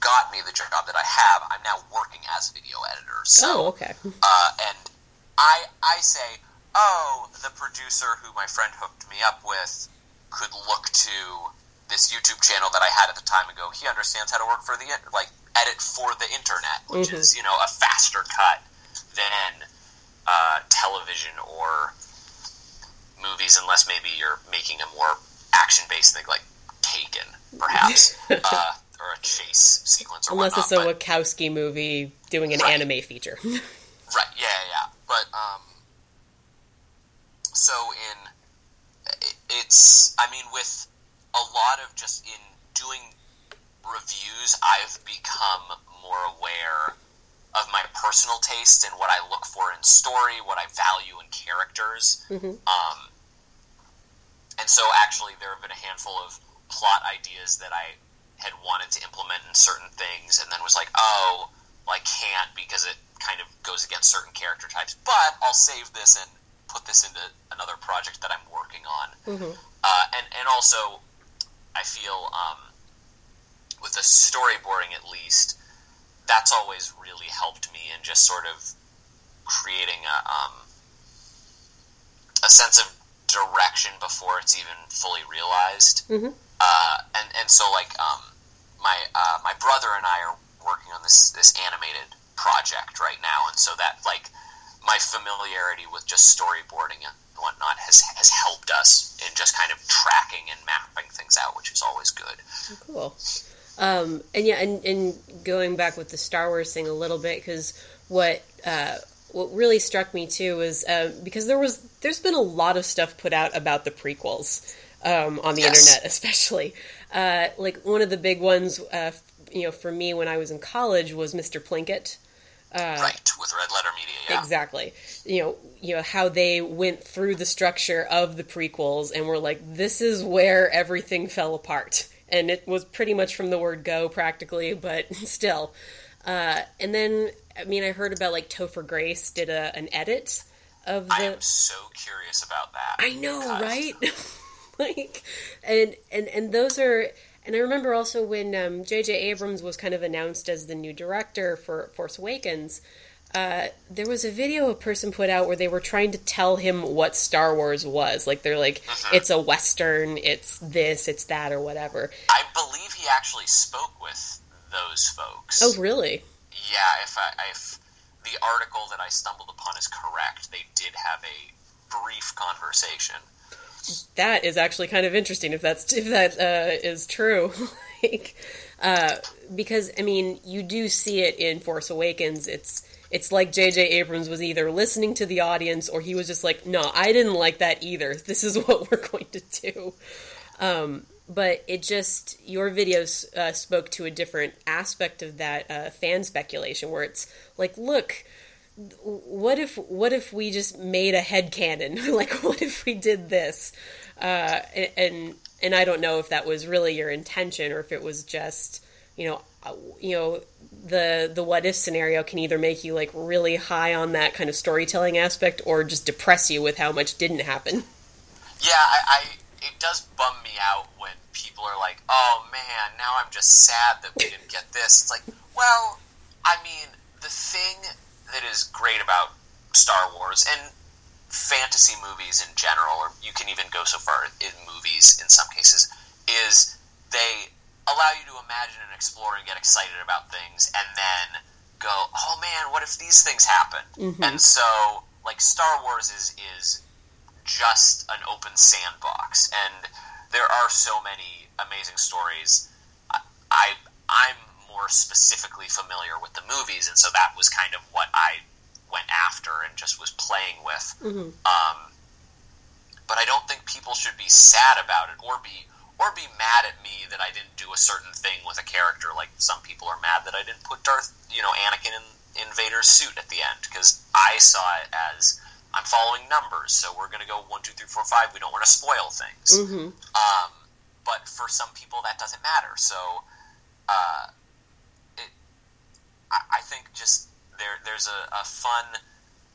got me the job that I have, I'm now working as a video editor. So, oh, okay. Uh, and I I say, oh, the producer who my friend hooked me up with could look to this YouTube channel that I had at the time ago, he understands how to work for the like edit for the internet, which mm-hmm. is you know a faster cut than uh, television or movies, unless maybe you're making a more action based thing like Taken, perhaps. uh, or a chase sequence, or unless whatnot, it's a Wachowski movie doing an right. anime feature. right? Yeah, yeah. But um, so in it, it's, I mean, with a lot of just in doing reviews, I've become more aware of my personal taste and what I look for in story, what I value in characters. Mm-hmm. Um, and so, actually, there have been a handful of plot ideas that I had wanted to implement in certain things and then was like, oh, well, I can't because it kind of goes against certain character types. But I'll save this and put this into another project that I'm working on. Mm-hmm. Uh, and and also, I feel um, with the storyboarding at least, that's always really helped me in just sort of creating a um, a sense of direction before it's even fully realized. Mm-hmm. Uh, and and so like um, my uh, my brother and I are working on this this animated project right now, and so that like my familiarity with just storyboarding and whatnot has has helped us in just kind of tracking and mapping things out, which is always good. Cool. Um, and yeah, and, and going back with the Star Wars thing a little bit, because what uh, what really struck me too was uh, because there was there's been a lot of stuff put out about the prequels um, on the yes. internet, especially uh, like one of the big ones. Uh, you know, for me when I was in college was Mr. Plinkett. Uh, right with Red Letter Media, yeah. Exactly. You know, you know how they went through the structure of the prequels and were like, this is where everything fell apart, and it was pretty much from the word go, practically, but still. Uh, and then, I mean, I heard about like Topher Grace did a, an edit of the. I am so curious about that. I know, right? like, and and and those are and I remember also when um J.J. Abrams was kind of announced as the new director for Force Awakens, uh, there was a video a person put out where they were trying to tell him what Star Wars was. Like they're like, mm-hmm. it's a western, it's this, it's that, or whatever. I believe he actually spoke with those folks. Oh, really? Yeah. If I, if the article that I stumbled upon is correct, they did have a brief conversation that is actually kind of interesting if that's if that uh, is true. like, uh, because I mean, you do see it in Force Awakens. It's it's like J.J. Abrams was either listening to the audience or he was just like, "No, I didn't like that either. This is what we're going to do." Um, but it just your videos uh, spoke to a different aspect of that uh, fan speculation, where it's like, look what if what if we just made a head canon like what if we did this uh, and and i don't know if that was really your intention or if it was just you know uh, you know the the what if scenario can either make you like really high on that kind of storytelling aspect or just depress you with how much didn't happen. Yeah i, I it does bum me out when people are like oh man now i'm just sad that we didn't get this. It's like well i mean the thing that is great about Star Wars and fantasy movies in general, or you can even go so far in movies in some cases, is they allow you to imagine and explore and get excited about things, and then go, "Oh man, what if these things happen?" Mm-hmm. And so, like Star Wars is is just an open sandbox, and there are so many amazing stories. I, I I'm more specifically familiar with the movies, and so that was kind of what I went after and just was playing with. Mm-hmm. Um, but I don't think people should be sad about it or be or be mad at me that I didn't do a certain thing with a character. Like some people are mad that I didn't put Darth, you know, Anakin in, in Vader's suit at the end because I saw it as I'm following numbers, so we're going to go one, two, three, four, five. We don't want to spoil things. Mm-hmm. Um, but for some people, that doesn't matter. So uh, I, I think just there there's a, a, fun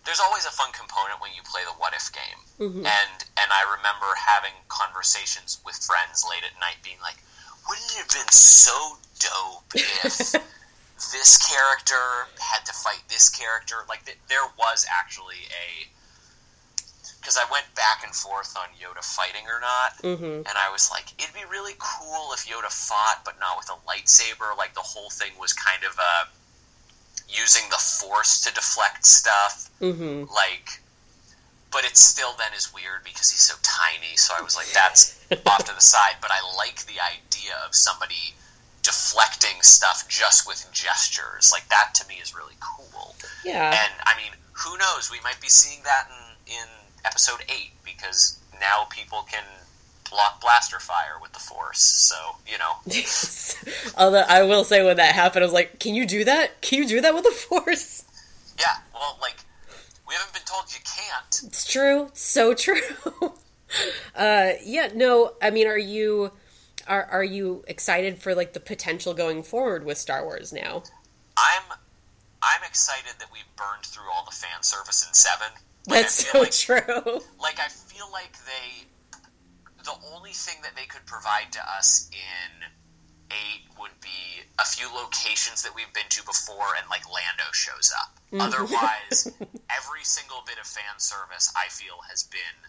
there's always a fun component when you play the what if game. Mm-hmm. And and I remember having conversations with friends late at night being like, wouldn't it have been so dope if this character had to fight this character? Like th- there was actually a because I went back and forth on Yoda fighting or not, mm-hmm. and I was like, it'd be really cool if Yoda fought, but not with a lightsaber. Like the whole thing was kind of a using the force to deflect stuff. Mm-hmm. Like, but it still then is weird because he's so tiny. So I was like, that's off to the side. But I like the idea of somebody deflecting stuff just with gestures. Like that to me is really cool. Yeah. And I mean, who knows? We might be seeing that in in episode eight because now people can block blaster fire with the force. So you know. Although I will say, when that happened, I was like, "Can you do that? Can you do that with the force?" Yeah. Well, like we haven't been told you can't. It's true. So true. uh, yeah. No. I mean, are you are are you excited for like the potential going forward with Star Wars now? I'm I'm excited that we burned through all the fan service in seven. Like, That's so like, true. Like I feel like they the only thing that they could provide to us in eight would be a few locations that we've been to before and like Lando shows up. Mm-hmm. Otherwise, every single bit of fan service I feel has been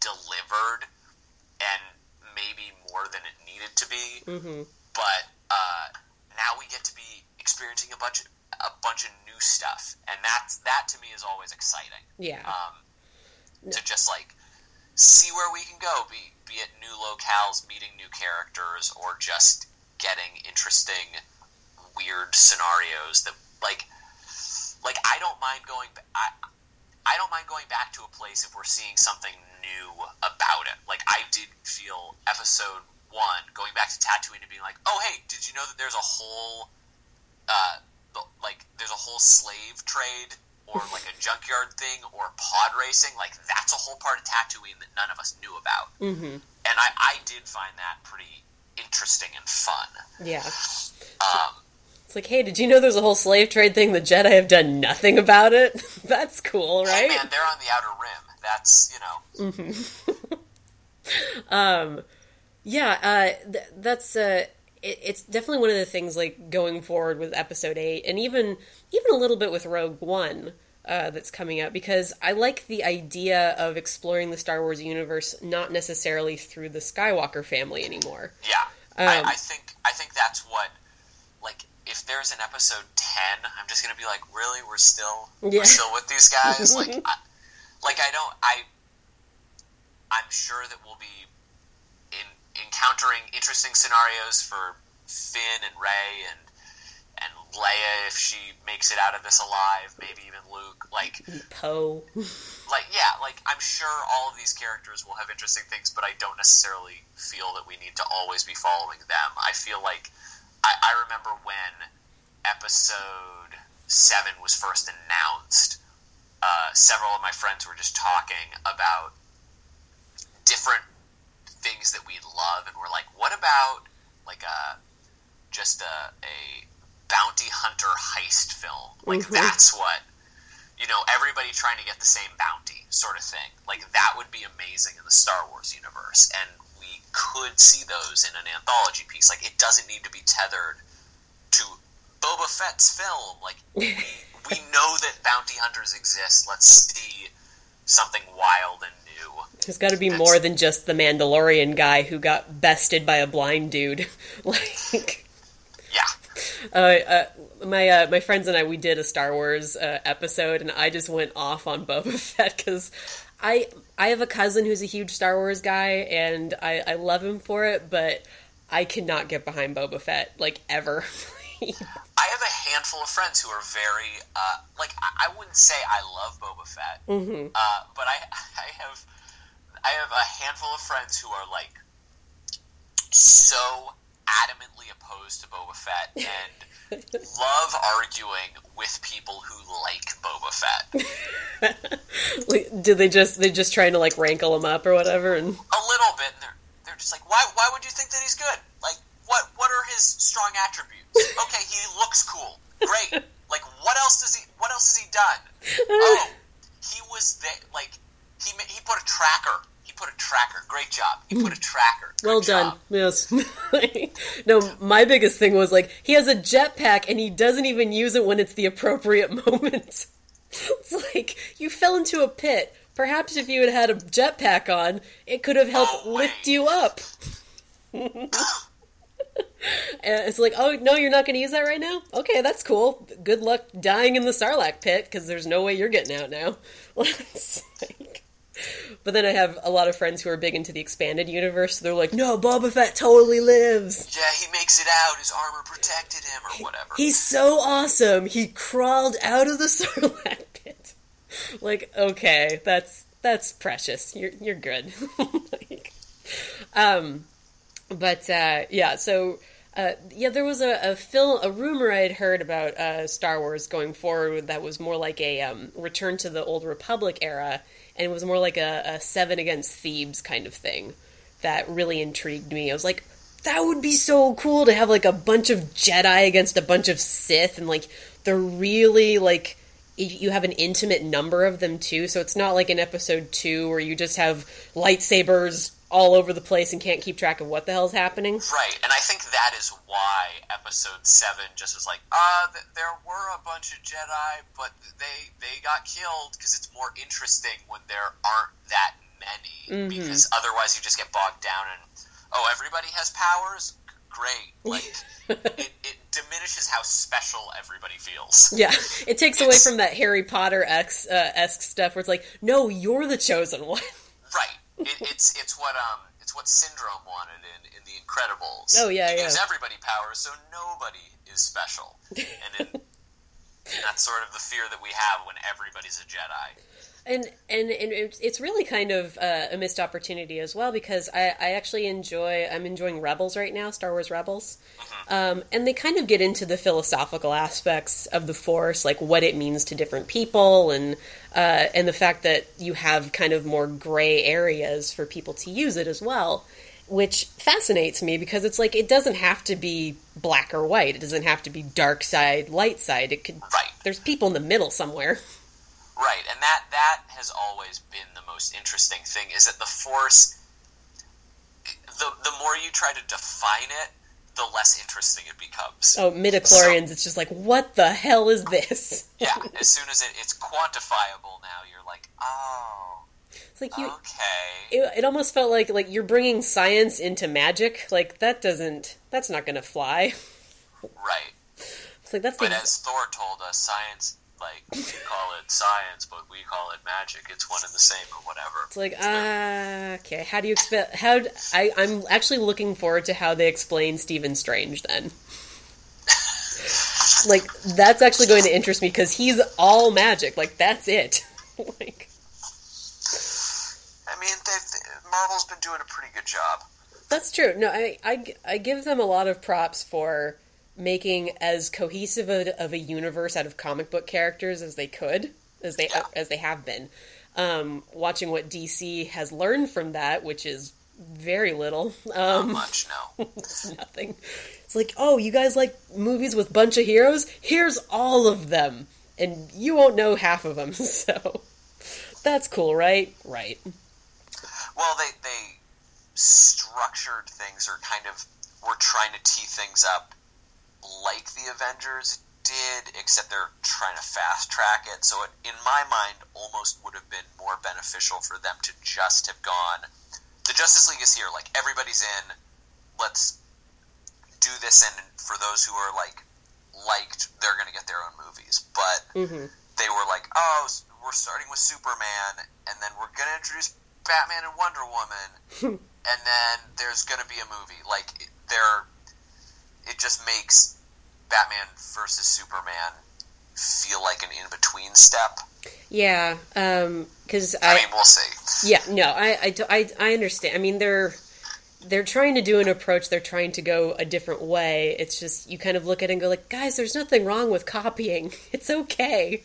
delivered and maybe more than it needed to be. Mm-hmm. But uh, now we get to be experiencing a bunch of, a bunch of new stuff, and that's that to me is always exciting. Yeah. Um, no. To just like see where we can go, be be it new locales, meeting new characters, or just getting interesting, weird scenarios that like like I don't mind going. I I don't mind going back to a place if we're seeing something new about it. Like I did feel episode one going back to Tatooine and being like, oh hey, did you know that there's a whole uh, like there's a whole slave trade or like a junkyard thing or pod racing, like that's a whole part of Tatooine that none of us knew about. Mm-hmm. And I, I did find that pretty interesting and fun. Yeah. Um, it's like, hey, did you know there's a whole slave trade thing? The Jedi have done nothing about it. that's cool, right? Hey man, they're on the outer rim. That's you know. Mm-hmm. um, yeah, uh, th- that's uh, it, it's definitely one of the things like going forward with Episode Eight, and even even a little bit with Rogue One. Uh, that's coming up because I like the idea of exploring the Star Wars universe not necessarily through the Skywalker family anymore. Yeah, um, I, I, think I think that's what like if there's an episode ten, I'm just gonna be like, really, we're still yeah. we're still with these guys. like, I, like I don't I I'm sure that we'll be encountering interesting scenarios for Finn and Rey and and Leia if she makes it out of this alive, maybe even Luke. Like Poe. like yeah, like I'm sure all of these characters will have interesting things, but I don't necessarily feel that we need to always be following them. I feel like I, I remember when episode seven was first announced. Uh, several of my friends were just talking about different things that we love, and we're like, what about like a just a, a bounty hunter heist film? Like mm-hmm. that's what you know, everybody trying to get the same bounty sort of thing. Like that would be amazing in the Star Wars universe, and we could see those in an anthology piece. Like it doesn't need to be tethered to Boba Fett's film. Like we we know that bounty hunters exist. Let's see something wild and there's got to be more than just the Mandalorian guy who got bested by a blind dude. like, yeah. Uh, uh, my uh, my friends and I we did a Star Wars uh, episode, and I just went off on Boba Fett because I I have a cousin who's a huge Star Wars guy, and I, I love him for it, but I cannot get behind Boba Fett like ever. I have a handful of friends who are very uh, like I, I, wouldn't say I love Boba Fett, mm-hmm. uh, but I I have I have a handful of friends who are like so adamantly opposed to Boba Fett and love arguing with people who like Boba Fett. Do they just they just trying to like rankle him up or whatever? And a little bit. And they're they're just like, why why would you think that he's good? Like, what what are his strong attributes? Okay, he looks cool. Great. Like, what else does he what else has he done? Oh, he was there. Like, he he put a tracker put a tracker. Great job. You put a mm. tracker. Good well job. done. Yes. no, my biggest thing was like he has a jetpack and he doesn't even use it when it's the appropriate moment. it's like you fell into a pit. Perhaps if you had had a jetpack on, it could have helped oh, lift you up. and it's like, oh no, you're not going to use that right now. Okay, that's cool. Good luck dying in the Sarlacc pit because there's no way you're getting out now. like, but then I have a lot of friends who are big into the expanded universe. So they're like, no, Boba Fett totally lives. Yeah, he makes it out. His armor protected him, or whatever. He's so awesome. He crawled out of the Sarlacc pit. like, okay, that's that's precious. You're you're good. like, um, but uh, yeah, so. Uh, yeah, there was a, a film, a rumor I had heard about uh, Star Wars going forward that was more like a um, return to the old Republic era, and it was more like a, a seven against Thebes kind of thing that really intrigued me. I was like, that would be so cool to have like a bunch of Jedi against a bunch of Sith, and like they're really like you have an intimate number of them too. So it's not like in episode two where you just have lightsabers all over the place and can't keep track of what the hell's happening. Right, and I think that is why episode seven just was like, uh, th- there were a bunch of Jedi, but they they got killed because it's more interesting when there aren't that many. Mm-hmm. Because otherwise, you just get bogged down and oh, everybody has powers. Great, like it, it diminishes how special everybody feels. Yeah, it takes away from that Harry Potter esque uh, stuff where it's like, no, you're the chosen one. Right it, it's it's what um it's what Syndrome wanted in, in the Incredibles. Oh yeah, he yeah. gives everybody powers, so nobody is special, and, it, and that's that's sort of the fear that we have when everybody's a Jedi. And and, and it's really kind of uh, a missed opportunity as well because I, I actually enjoy I'm enjoying Rebels right now Star Wars Rebels, mm-hmm. um, and they kind of get into the philosophical aspects of the Force, like what it means to different people, and uh, and the fact that you have kind of more gray areas for people to use it as well which fascinates me because it's like it doesn't have to be black or white. It doesn't have to be dark side, light side. It could. Right. There's people in the middle somewhere. Right, and that that has always been the most interesting thing is that the Force. The the more you try to define it, the less interesting it becomes. Oh, midichlorians! So, it's just like, what the hell is this? yeah, as soon as it, it's quantifiable now, you're like, oh It's like you. Okay. It, it almost felt like like you're bringing science into magic. Like that doesn't. That's not going to fly. Right. It's like that's. But as Thor told us, science like we call it science, but we call it magic. It's one and the same, or whatever. It's like, ah, uh, okay. How do you expect? How I? I'm actually looking forward to how they explain Stephen Strange then. like that's actually going to interest me because he's all magic. Like that's it. like I mean, Marvel's been doing a pretty good job. That's true. No, I, I, I give them a lot of props for making as cohesive a, of a universe out of comic book characters as they could, as they yeah. as they have been. Um, watching what DC has learned from that, which is very little. Um, Not much, no. it's nothing. It's like, oh, you guys like movies with bunch of heroes? Here's all of them, and you won't know half of them. So that's cool, right? Right. Well, they they structured things or kind of were trying to tee things up like the Avengers did, except they're trying to fast track it. So it, in my mind, almost would have been more beneficial for them to just have gone. The Justice League is here, like everybody's in. Let's do this, and for those who are like liked, they're going to get their own movies. But mm-hmm. they were like, oh, we're starting with Superman, and then we're going to introduce Batman and Wonder Woman, and then there's going to be a movie. Like there, it just makes Batman versus Superman feel like an in between step. Yeah, because um, I, I, mean, we'll see. Yeah, no, I, I, I, I understand. I mean, they're they're trying to do an approach. They're trying to go a different way. It's just you kind of look at it and go like, guys, there's nothing wrong with copying. It's okay.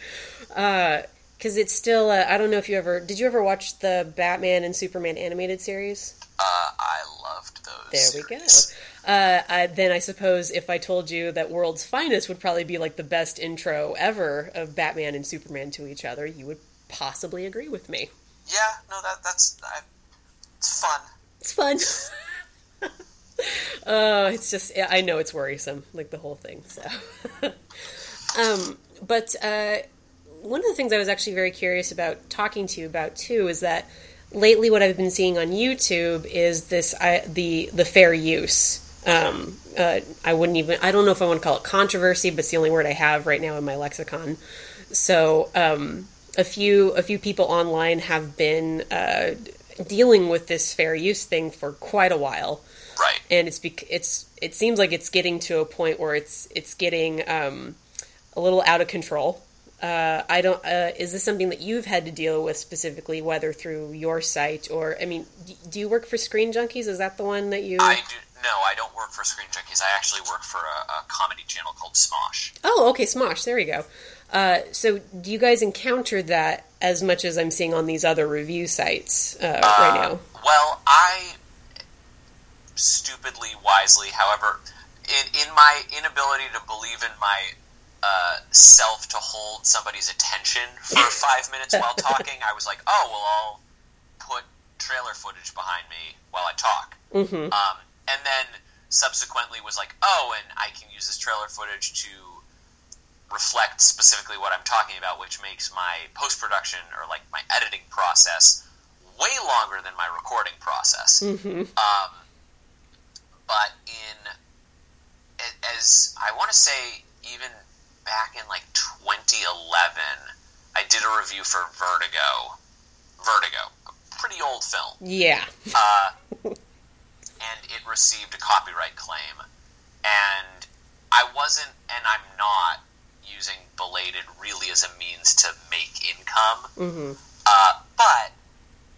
Uh, because it's still. Uh, I don't know if you ever did. You ever watch the Batman and Superman animated series? Uh, I loved those. There series. we go. Uh, I, then I suppose if I told you that World's Finest would probably be like the best intro ever of Batman and Superman to each other, you would possibly agree with me. Yeah, no, that that's I, it's fun. It's fun. Oh, it's just I know it's worrisome, like the whole thing. So, um, but uh, one of the things I was actually very curious about talking to you about too is that lately what I've been seeing on YouTube is this I, the the fair use. Um, uh, I wouldn't even I don't know if I want to call it controversy, but it's the only word I have right now in my lexicon. So um, a few a few people online have been uh, dealing with this fair use thing for quite a while. Right. And it's bec- it's it seems like it's getting to a point where it's it's getting um, a little out of control uh, I don't. Uh, is this something that you've had to deal with specifically, whether through your site or? I mean, do you work for Screen Junkies? Is that the one that you? I do. No, I don't for Screen Junkies. I actually work for a, a comedy channel called Smosh. Oh, okay, Smosh. There we go. Uh, so, do you guys encounter that as much as I'm seeing on these other review sites uh, right now? Well, I stupidly, wisely, however, in, in my inability to believe in my uh, self to hold somebody's attention for five minutes while talking, I was like, oh, well, I'll put trailer footage behind me while I talk. Mm-hmm. Um, and then subsequently was like, oh, and I can use this trailer footage to reflect specifically what I'm talking about, which makes my post production or like my editing process way longer than my recording process. Mm-hmm. Um, but in as I want to say, even back in like 2011, I did a review for Vertigo. Vertigo, a pretty old film. Yeah. uh, and it received a copyright claim. And I wasn't, and I'm not using belated, really as a means to make income. Mm-hmm. Uh, but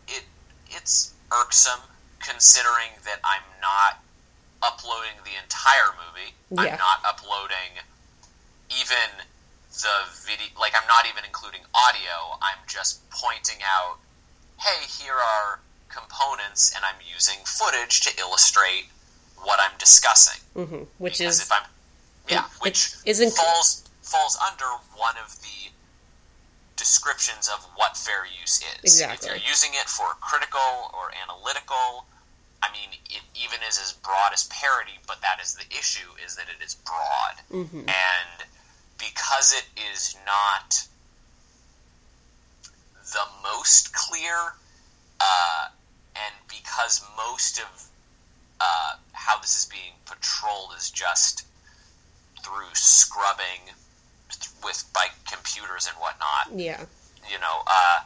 it it's irksome considering that I'm not uploading the entire movie. Yeah. I'm not uploading even the video. Like I'm not even including audio. I'm just pointing out, hey, here are components, and I'm using footage to illustrate what I'm discussing. Mm-hmm. Which Because is if I'm yeah, which isn't- falls falls under one of the descriptions of what fair use is. Exactly. If you're using it for critical or analytical, I mean, it even is as broad as parody, but that is the issue: is that it is broad, Mhm. and because it is not the most clear, uh, and because most of uh, how this is being patrolled is just through scrubbing with by computers and whatnot. yeah. You know, uh,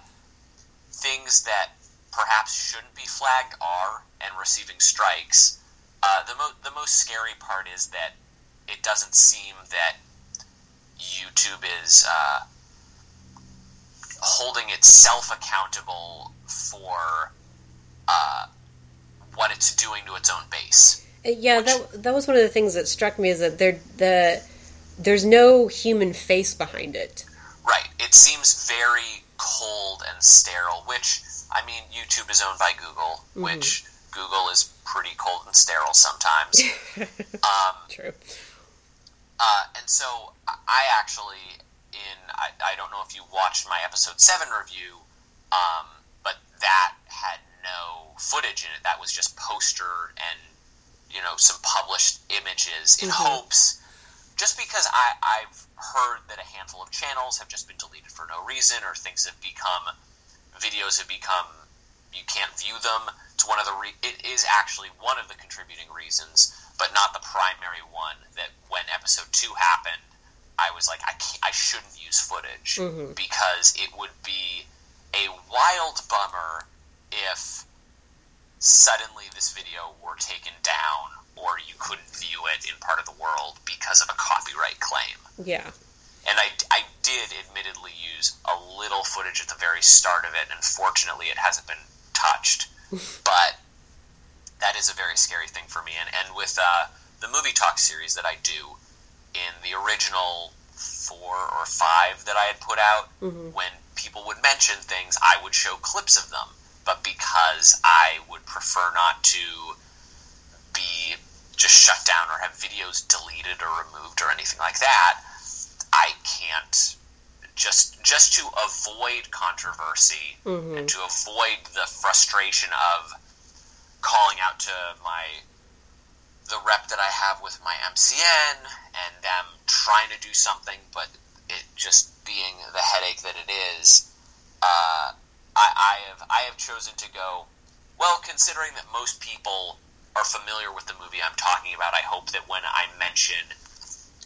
things that perhaps shouldn't be flagged are and receiving strikes. Uh, the mo- the most scary part is that it doesn't seem that YouTube is uh, holding itself accountable for uh, what it's doing to its own base. Uh, Yeah, that that was one of the things that struck me is that there the there's no human face behind it. Right. It seems very cold and sterile, which, I mean, YouTube is owned by Google, which Google is pretty cold and sterile sometimes. um, True. uh, and so I actually, in, I, I don't know if you watched my episode 7 review, um, but that had no footage in it. That was just poster and, you know, some published images in Mhm. hopes just because I, I've heard that a handful of channels have just been deleted for no reason, or things have become, videos have become, you can't view them. It's one of the, re- it is actually one of the contributing reasons, but not the primary one. That when episode two happened, I was like, I can't, I shouldn't use footage Mhm. because it would be a wild bummer if suddenly this video were taken down or you couldn't view it in part of the world because of a copyright claim. Yeah. And I, I did admittedly use a little footage at the very start of it, and fortunately it hasn't been touched. but that is a very scary thing for me. And, and with uh, the movie talk series that I do, in the original four or five that I had put out, Mhm. when people would mention things, I would show clips of them. But because I would prefer not to be just shut down or have videos deleted or removed or anything like that, I can't just just to avoid controversy Mhm. and to avoid the frustration of calling out to my the rep that I have with my MCN and them trying to do something, but it just being the headache that it is. Uh, I, I have I have chosen to go. Well, considering that most people are familiar with the movie I'm talking about, I hope that when I mention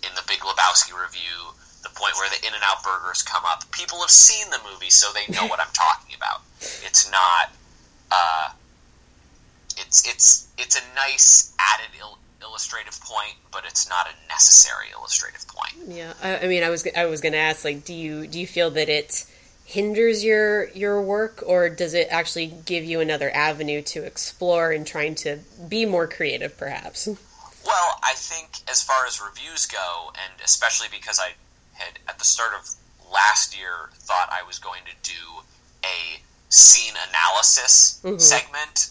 in the Big Lebowski review the point where the In and Out burgers come up, people have seen the movie, so they know what I'm talking about. It's not. Uh, it's it's it's a nice added il- illustrative point, but it's not a necessary illustrative point. Yeah. I, I mean, I was I was going to ask like do you do you feel that it hinders your your work or does it actually give you another avenue to explore and trying to be more creative perhaps? Well, I think as far as reviews go, and especially because I had at the start of last year thought I was going to do a scene analysis Mhm. segment.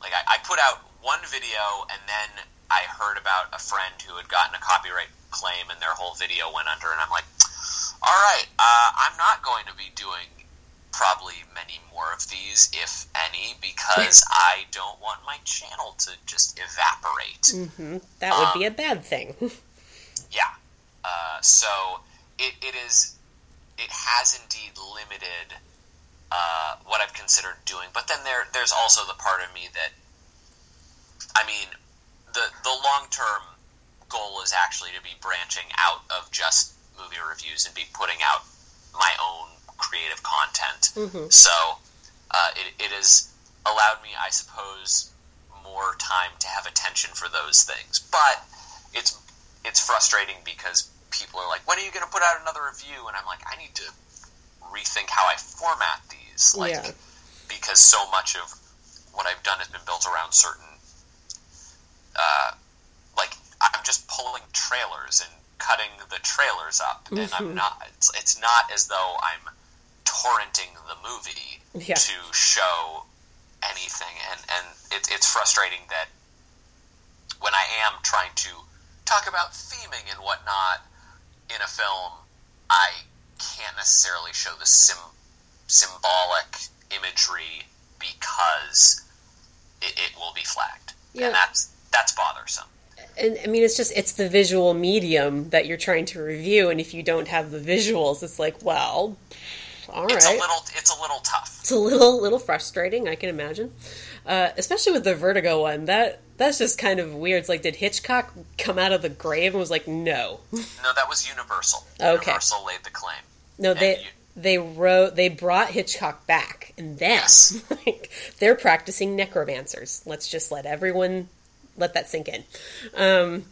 Like I, I put out one video, and then I heard about a friend who had gotten a copyright claim, and their whole video went under. And I'm like, all right, uh, I'm not going to be doing probably many more of these, if any, because I don't want my channel to just evaporate. hmm That would be a bad thing. Yeah. Uh, so it, it is it has indeed limited uh, what I've considered doing, but then there there's also the part of me that I mean the the long term goal is actually to be branching out of just movie reviews and be putting out my own creative content. Mhm. So uh, it, it has allowed me, I suppose, more time to have attention for those things. But it's it's frustrating because people are like, "When are you going to put out another review?" And I'm like, I need to rethink how I format these, like yeah. because so much of what I've done has been built around certain, uh, like I'm just pulling trailers and cutting the trailers up, mm-hmm. and I'm mm-hmm. not. It's, it's not as though I'm torrenting the movie yeah. to show anything, and and it, it's frustrating that when I am trying to talk about theming and whatnot in a film, I can't necessarily show the sim- symbolic imagery because it, it will be flagged, yeah. and that's that's bothersome. And I mean, it's just it's the visual medium that you're trying to review, and if you don't have the visuals, it's like, well, all it's right. a little it's a little tough. It's a little little frustrating, I can imagine. Uh, especially with the Vertigo one. That that's just kind of weird. It's like did Hitchcock come out of the grave and was like, no. No, that was Universal. Okay. Universal laid the claim. No, they you, they wrote they brought Hitchcock back, and then yes. like they're practicing necromancers. Let's just let everyone let that sink in. Um,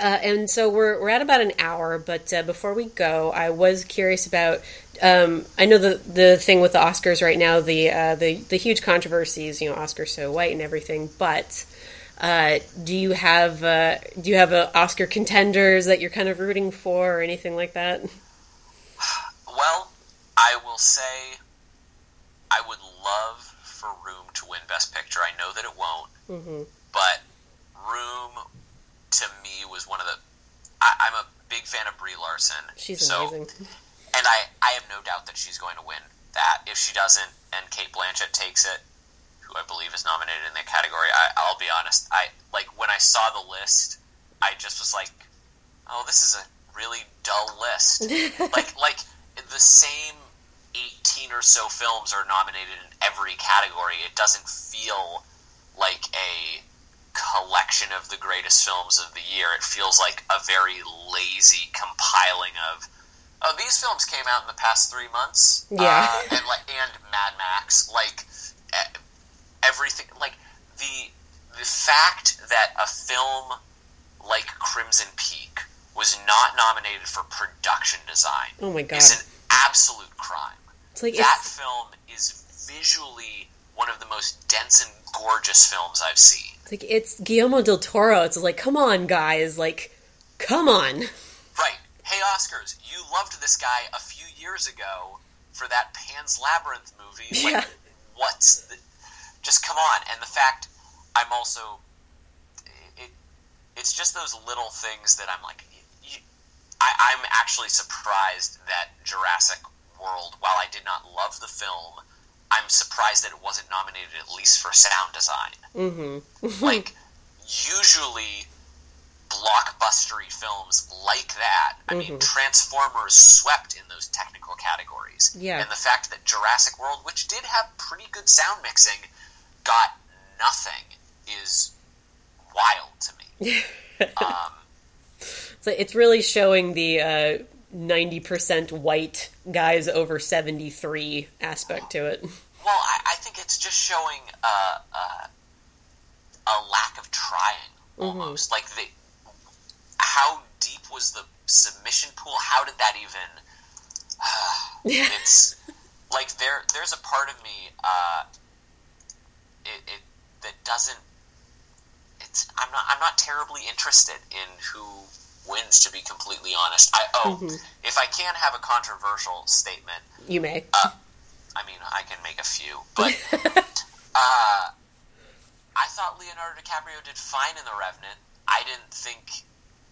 uh, and so we're we're at about an hour, but uh, before we go, I was curious about. Um, I know the the thing with the Oscars right now, the uh, the the huge controversies, you know, Oscar so white and everything. But uh, do you have uh, do you have Oscar contenders that you're kind of rooting for, or anything like that? Well, I will say, I would love for Room to win Best Picture. I know that it won't, mm-hmm. but Room to me was one of the. I, am a big fan of Brie Larson. She's so, amazing. And I, I have no doubt that she's going to win that. If she doesn't, and Cate Blanchett takes it, who I believe is nominated in that category, I, I'll be honest. I like when I saw the list, I just was like, "Oh, this is a really dull list." like, like the same 18 or so films are nominated in every category. It doesn't feel like a collection of the greatest films of the year. It feels like a very lazy compiling of oh these films came out in the past three months. Yeah, uh, and like and Mad Max, like everything, like the the fact that a film like Crimson Peak was not nominated for production design. Oh my god, is an absolute crime. It's like that film is visually one of the most dense and gorgeous films I've seen. Like it's Guillermo del Toro. It's like, come on, guys, like, come on. Right. Hey, Oscars, you loved this guy a few years ago for that Pan's Labyrinth movie. Like, yeah. what's the, just come on? And the fact I'm also, it, it's just those little things that I'm like, you, I, I'm actually surprised that Jurassic World, while I did not love the film, I'm surprised that it wasn't nominated at least for sound design. Mm-hmm. like usually blockbustery films like that. I mm-hmm. mean, Transformers swept in those technical categories. Yeah. And the fact that Jurassic World, which did have pretty good sound mixing, got nothing is wild to me. um, so it's really showing the uh, ninety percent white guys over seventy three aspect to it. Well, I, I think it's just showing uh, uh, a lack of trying mm-hmm. almost. Mm-hmm. Like the how deep was the submission pool? How did that even? it's like there. There's a part of me. Uh, it, it that doesn't. It's. I'm not. I'm not terribly interested in who wins, to be completely honest. I oh, mm-hmm. if I can have a controversial statement, you may. Uh, I mean, I can make a few, but uh, I thought Leonardo DiCaprio did fine in The Revenant. I didn't think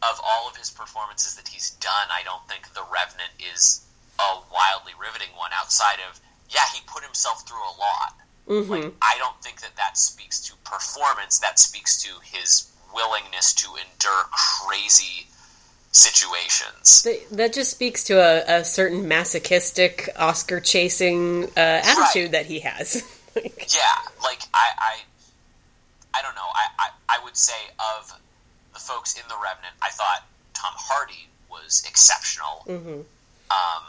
of all of his performances that he's done. I don't think The Revenant is a wildly riveting one. Outside of yeah, he put himself through a lot. Mm-hmm. Like I don't think that that speaks to performance. That speaks to his willingness to endure crazy situations. That just speaks to a, a certain masochistic, Oscar chasing uh, attitude right. that he has. yeah, like I, I, I don't know. I, I, I would say of the folks in the Revenant, I thought Tom Hardy was exceptional. Mm-hmm. Um,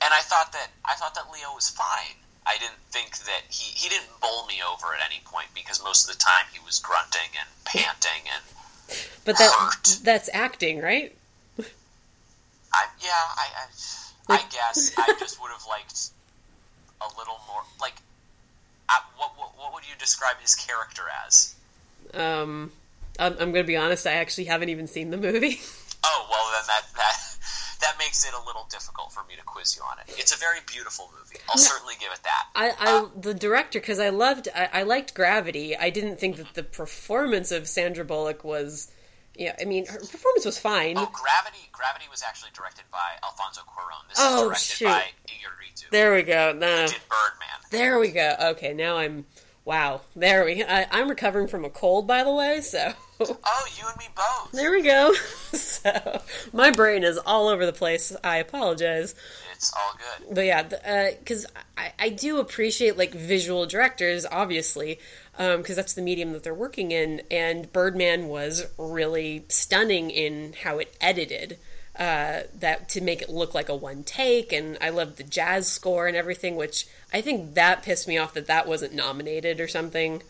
and I thought that I thought that Leo was fine. I didn't think that he he didn't bowl me over at any point because most of the time he was grunting and panting and but that that's acting, right? I yeah, I I, I guess I just would have liked a little more like I, what, what what would you describe his character as? Um, I'm, I'm going to be honest. I actually haven't even seen the movie. Oh well, then that that that makes it a little difficult for me to quiz you on it. It's a very beautiful movie. I'll certainly give it that. I, I uh, the director because I loved I, I, liked Gravity. I didn't think that the performance of Sandra Bullock was. Yeah, I mean her performance was fine. Oh, Gravity! Gravity was actually directed by Alfonso Cuarón. This oh, is directed shoot. by Iñárritu. There we go. No. did Birdman. There we go. Okay, now I'm Wow, there we. I, I'm recovering from a cold, by the way. So. Oh, you and me both. There we go. so my brain is all over the place. I apologize. It's all good. But yeah, because uh, I, I do appreciate like visual directors, obviously, because um, that's the medium that they're working in. And Birdman was really stunning in how it edited uh, that to make it look like a one take. And I loved the jazz score and everything, which I think that pissed me off that that wasn't nominated or something.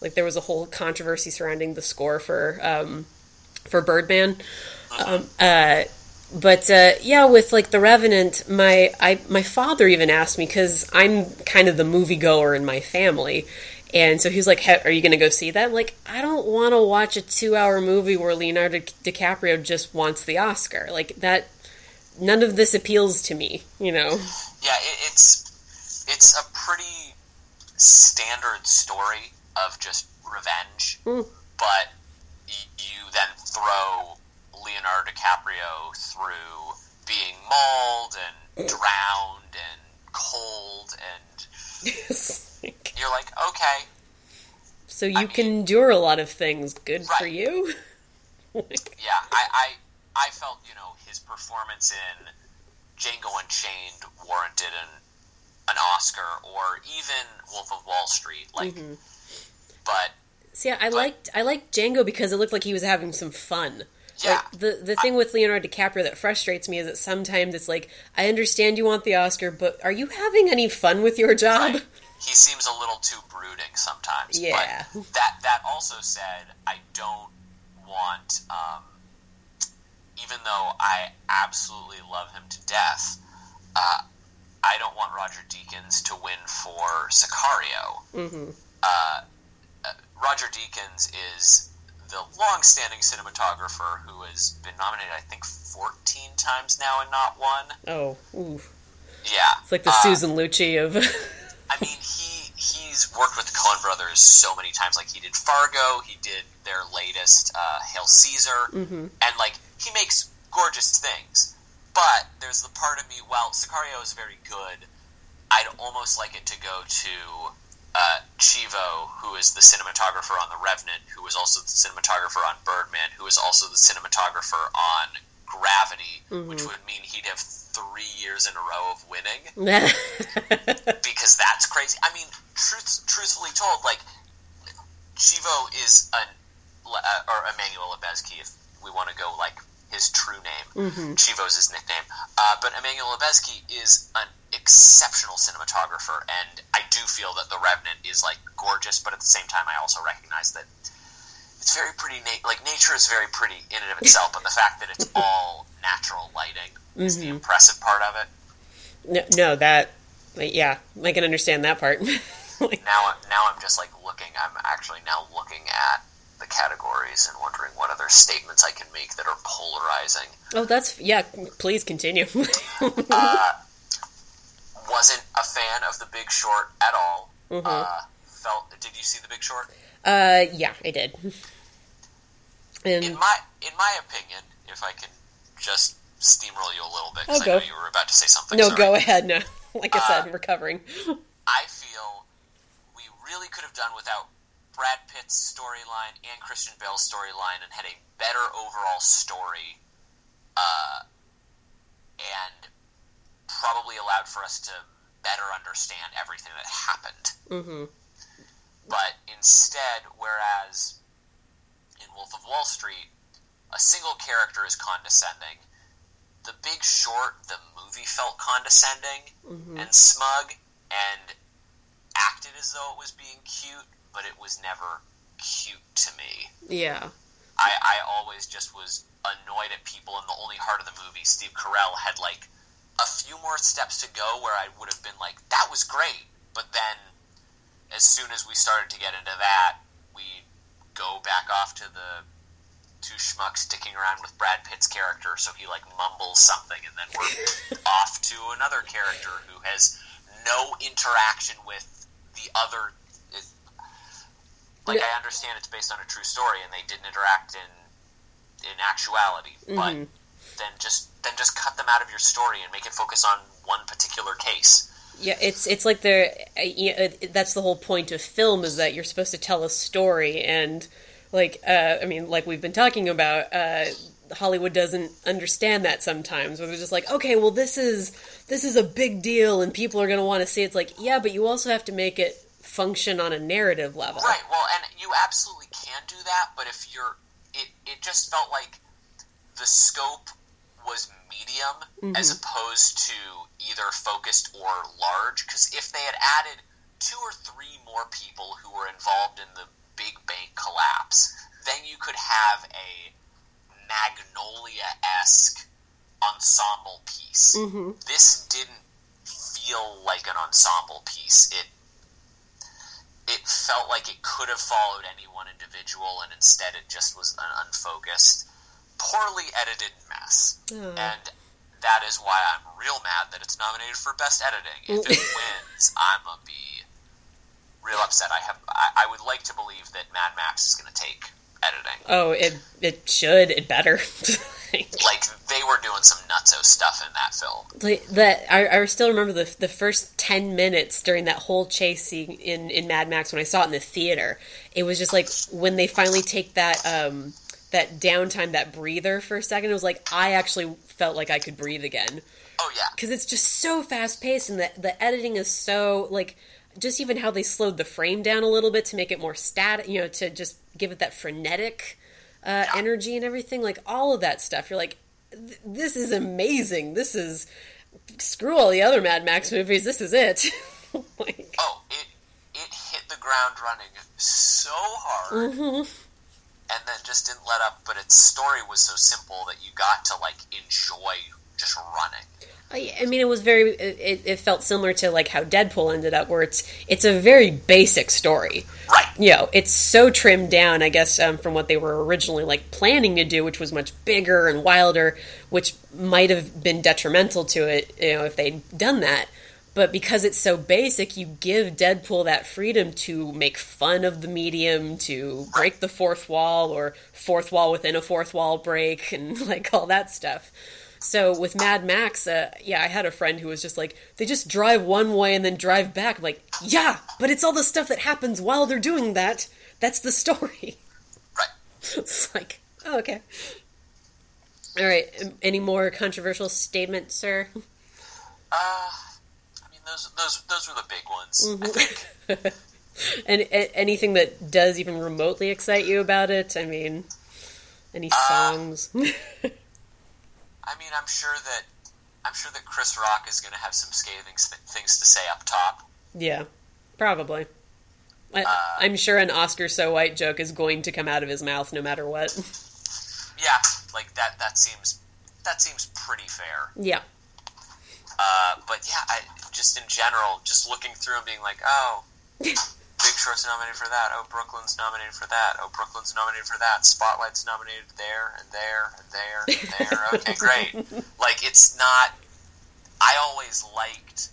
Like there was a whole controversy surrounding the score for um, for Birdman. Um, uh, but uh, yeah, with like the Revenant, my I my father even asked me because I'm kind of the movie goer in my family, and so he's like, "Are you going to go see that?" I'm like, I don't want to watch a two-hour movie where Leonardo DiCaprio just wants the Oscar. Like that, none of this appeals to me. You know? Yeah, it, it's it's a pretty standard story of just revenge, mm. but you then throw Leonardo DiCaprio through being mauled and drowned and cold and. Yes you're like, okay. So you I can mean, endure a lot of things. Good right. for you. yeah, I, I, I felt you know his performance in Django Unchained warranted an an Oscar, or even Wolf of Wall Street. Like, mm-hmm. but see, I but, liked I liked Django because it looked like he was having some fun. Yeah. Like, the the thing I, with Leonardo DiCaprio that frustrates me is that sometimes it's like I understand you want the Oscar, but are you having any fun with your job? Right he seems a little too brooding sometimes. Yeah. But that that also said, I don't want, um, even though I absolutely love him to death, uh, I don't want Roger Deakins to win for Sicario. Mm-hmm. Uh, uh, Roger Deakins is the long-standing cinematographer who has been nominated, I think, 14 times now and not won. Oh, ooh. Yeah. It's like the uh, Susan Lucci of I mean, he he's worked with the Coen Brothers so many times. Like he did Fargo, he did their latest uh, Hail Caesar, mm-hmm. and like he makes gorgeous things. But there's the part of me. While Sicario is very good, I'd almost like it to go to uh, Chivo, who is the cinematographer on The Revenant, who was also the cinematographer on Birdman, who is also the cinematographer on Gravity, mm-hmm. which would mean he'd have three years in a row of winning because that's crazy. I mean, truth, truthfully told, like Chivo is an uh, or Emmanuel Lubezki, if we want to go like his true name. Mm-hmm. Chivo's his nickname, uh, but Emmanuel Lubezki is an exceptional cinematographer, and I do feel that The Revenant is like gorgeous, but at the same time, I also recognize that it's very pretty. Na- like nature is very pretty in and of itself, but the fact that it's all natural lighting mm-hmm. is the mm-hmm. impressive part of it. No, no, that yeah, I can understand that part. like, now, now I'm just like looking. I'm actually now looking at the categories and wondering what other statements I can make that are polarizing. Oh, that's yeah. Please continue. uh, wasn't a fan of The Big Short at all. Mm-hmm. Uh, felt. Did you see The Big Short? Uh, yeah, I did. And in my in my opinion, if I can just steamroll you a little bit, because I know you were about to say something. No, sorry. go ahead. No, like I said, uh, recovering. I feel we really could have done without Brad Pitt's storyline and Christian Bale's storyline, and had a better overall story, uh, and probably allowed for us to better understand everything that happened. Mm-hmm. But instead, whereas Wolf of Wall Street, a single character is condescending. The Big Short, the movie felt condescending mm-hmm. and smug and acted as though it was being cute, but it was never cute to me. Yeah. I, I always just was annoyed at people in the only heart of the movie, Steve Carell had like a few more steps to go where I would have been like, that was great. But then as soon as we started to get into that, go back off to the two schmucks sticking around with Brad Pitt's character, so he like mumbles something, and then we're off to another character who has no interaction with the other. It, like I understand it's based on a true story, and they didn't interact in in actuality, mm-hmm. but then just then just cut them out of your story and make it focus on one particular case. Yeah, it's it's like uh, you know, that's the whole point of film is that you're supposed to tell a story and like uh, I mean like we've been talking about uh, Hollywood doesn't understand that sometimes where they're just like okay well this is this is a big deal and people are going to want to see it. it's like yeah but you also have to make it function on a narrative level right well and you absolutely can do that but if you're it it just felt like the scope was medium mm-hmm. as opposed to either focused or large. Because if they had added two or three more people who were involved in the big bank collapse, then you could have a Magnolia esque ensemble piece. Mm-hmm. This didn't feel like an ensemble piece. It it felt like it could have followed any one individual, and instead it just was an unfocused, poorly edited mess. And that is why I'm real mad that it's nominated for best editing. If it wins, I'm gonna be real upset. I have I, I would like to believe that Mad Max is gonna take editing. Oh, it it should. It better. like they were doing some nutso stuff in that film. Like that, I, I still remember the the first ten minutes during that whole chase scene in in Mad Max when I saw it in the theater. It was just like when they finally take that um that downtime, that breather for a second. It was like I actually felt like I could breathe again. Oh yeah, because it's just so fast paced, and the the editing is so like just even how they slowed the frame down a little bit to make it more static, you know, to just give it that frenetic uh, yeah. energy and everything. Like all of that stuff, you're like, this is amazing. This is screw all the other Mad Max movies. This is it. like, oh, it it hit the ground running so hard. Mm-hmm and then just didn't let up. But its story was so simple that you got to like enjoy just running. I mean, it was very. It, it, felt similar to like how Deadpool ended up, where it's it's a very basic story, right? You know, it's so trimmed down, I guess, um, from what they were originally like planning to do, which was much bigger and wilder, which might have been detrimental to it, you know, if they'd done that. But because it's so basic, you give Deadpool that freedom to make fun of the medium, to break the fourth wall, or fourth wall within a fourth wall break, and like all that stuff. So with Mad Max, uh, yeah, I had a friend who was just like, they just drive one way and then drive back. I'm like, yeah, but it's all the stuff that happens while they're doing that. That's the story. It's like, oh, okay. All right. Any more controversial statements, sir? Uh, those those those were the big ones. Mm-hmm. I think. and anything that does even remotely excite you about it? I mean, any uh, songs? Uh, I mean, I'm sure that I'm sure that Chris Rock is going to have some scathing things to say up top. Yeah, probably. I, uh, sure an Oscar so white joke is going to come out of his mouth no matter what. Yeah, like that. That seems that seems pretty fair. Yeah. Uh, but yeah, I, just in general, just looking through and being like, oh, Big Short's nominated for that. Oh, Brooklyn's nominated for that. Oh, Brooklyn's nominated for that. Spotlight's nominated there and there and there and there. Okay, great. Like it's not. I always liked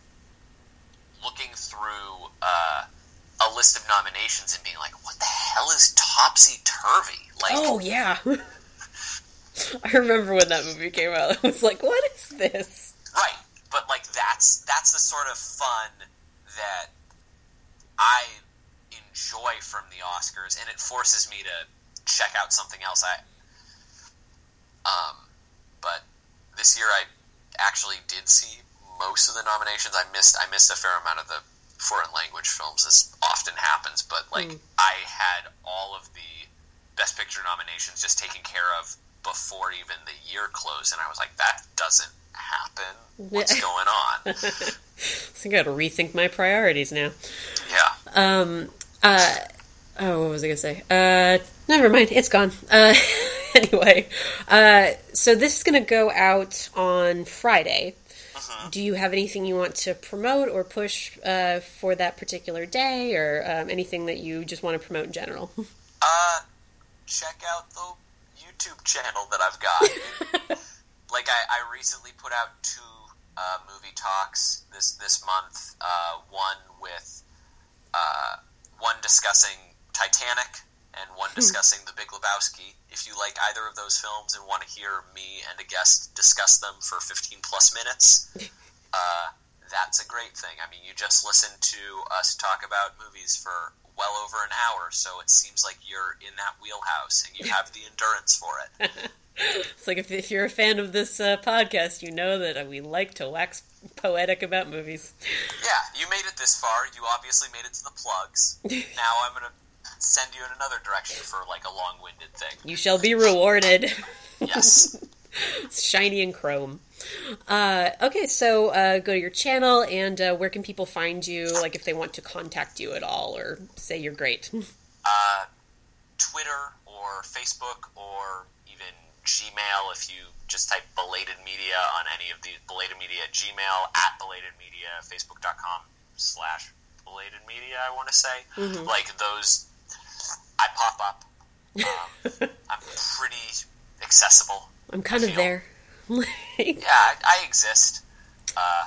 looking through uh, a list of nominations and being like, "What the hell is topsy turvy?" Like, oh yeah. I remember when that movie came out. I was like, "What is this?" Right but like that's that's the sort of fun that I enjoy from the Oscars, and it forces me to check out something else. I um, but this year I actually did see most of the nominations. I missed I missed a fair amount of the foreign language films. This often happens, but like mm. I had all of the best picture nominations just taken care of before even the year closed, and I was like, that doesn't happen? What's going on? I think I got to rethink my priorities now. Yeah. Um. Uh. Oh, what was I gonna say? Uh, never mind. It's gone. Uh, anyway, uh, so this is gonna go out on Friday. Uh-huh. Do you have anything you want to promote or push uh, for that particular day, or um, anything that you just want to promote in general? Uh, check out the YouTube channel that I've got. Like I, I recently put out two uh, movie talks this this month. Uh, one with uh, one discussing Titanic and one hmm. discussing The Big Lebowski. If you like either of those films and want to hear me and a guest discuss them for 15 plus minutes, uh, that's a great thing. I mean, you just listened to us talk about movies for well over an hour, so it seems like you're in that wheelhouse and you have the endurance for it. it's like if, if you're a fan of this uh, podcast, you know that uh, we like to wax poetic about movies. Yeah, you made it this far. You obviously made it to the plugs. now I'm going to send you in another direction for like a long-winded thing. You shall be rewarded. yes. shiny and chrome. Uh, okay, so uh, go to your channel, and uh, where can people find you? Like if they want to contact you at all, or say you're great. Uh, Twitter or Facebook or Gmail. If you just type belated media on any of the belated media Gmail at belated media, Facebook.com slash belated media. I want to say mm-hmm. like those. I pop up. Um, I'm pretty accessible. I'm kind of there. yeah, I, I exist. Uh,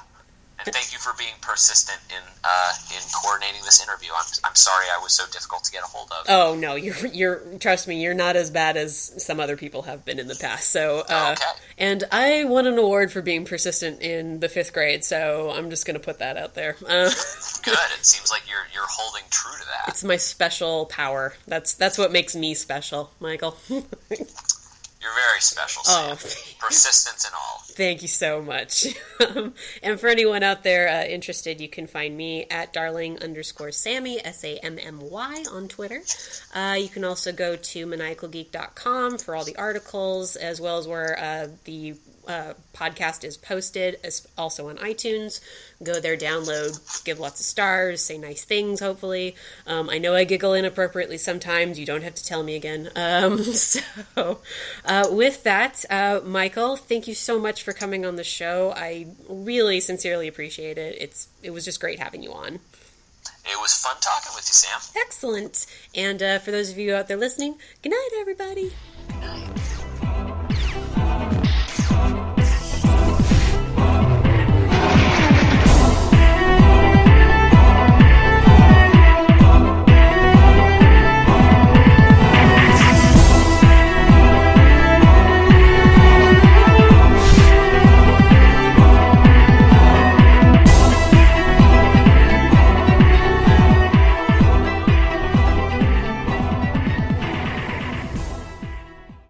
thank you for being persistent in uh, in coordinating this interview. I'm, I'm sorry I was so difficult to get a hold of. Oh no, you're you're trust me, you're not as bad as some other people have been in the past. So, uh, okay. and I won an award for being persistent in the fifth grade. So I'm just going to put that out there. Uh, Good. It seems like you're you're holding true to that. It's my special power. That's that's what makes me special, Michael. You're very special. Sam. Oh, persistence and all. Thank you so much. and for anyone out there uh, interested, you can find me at darling underscore Sammy S A M M Y on Twitter. Uh, you can also go to maniacalgeek.com for all the articles, as well as where uh, the uh, podcast is posted, also on iTunes. Go there, download, give lots of stars, say nice things, hopefully. Um, I know I giggle inappropriately sometimes. You don't have to tell me again. Um, so, uh, with that, uh, Michael, thank you so much for coming on the show. I really sincerely appreciate it. It's It was just great having you on. It was fun talking with you, Sam. Excellent. And uh, for those of you out there listening, good night, everybody. Good night.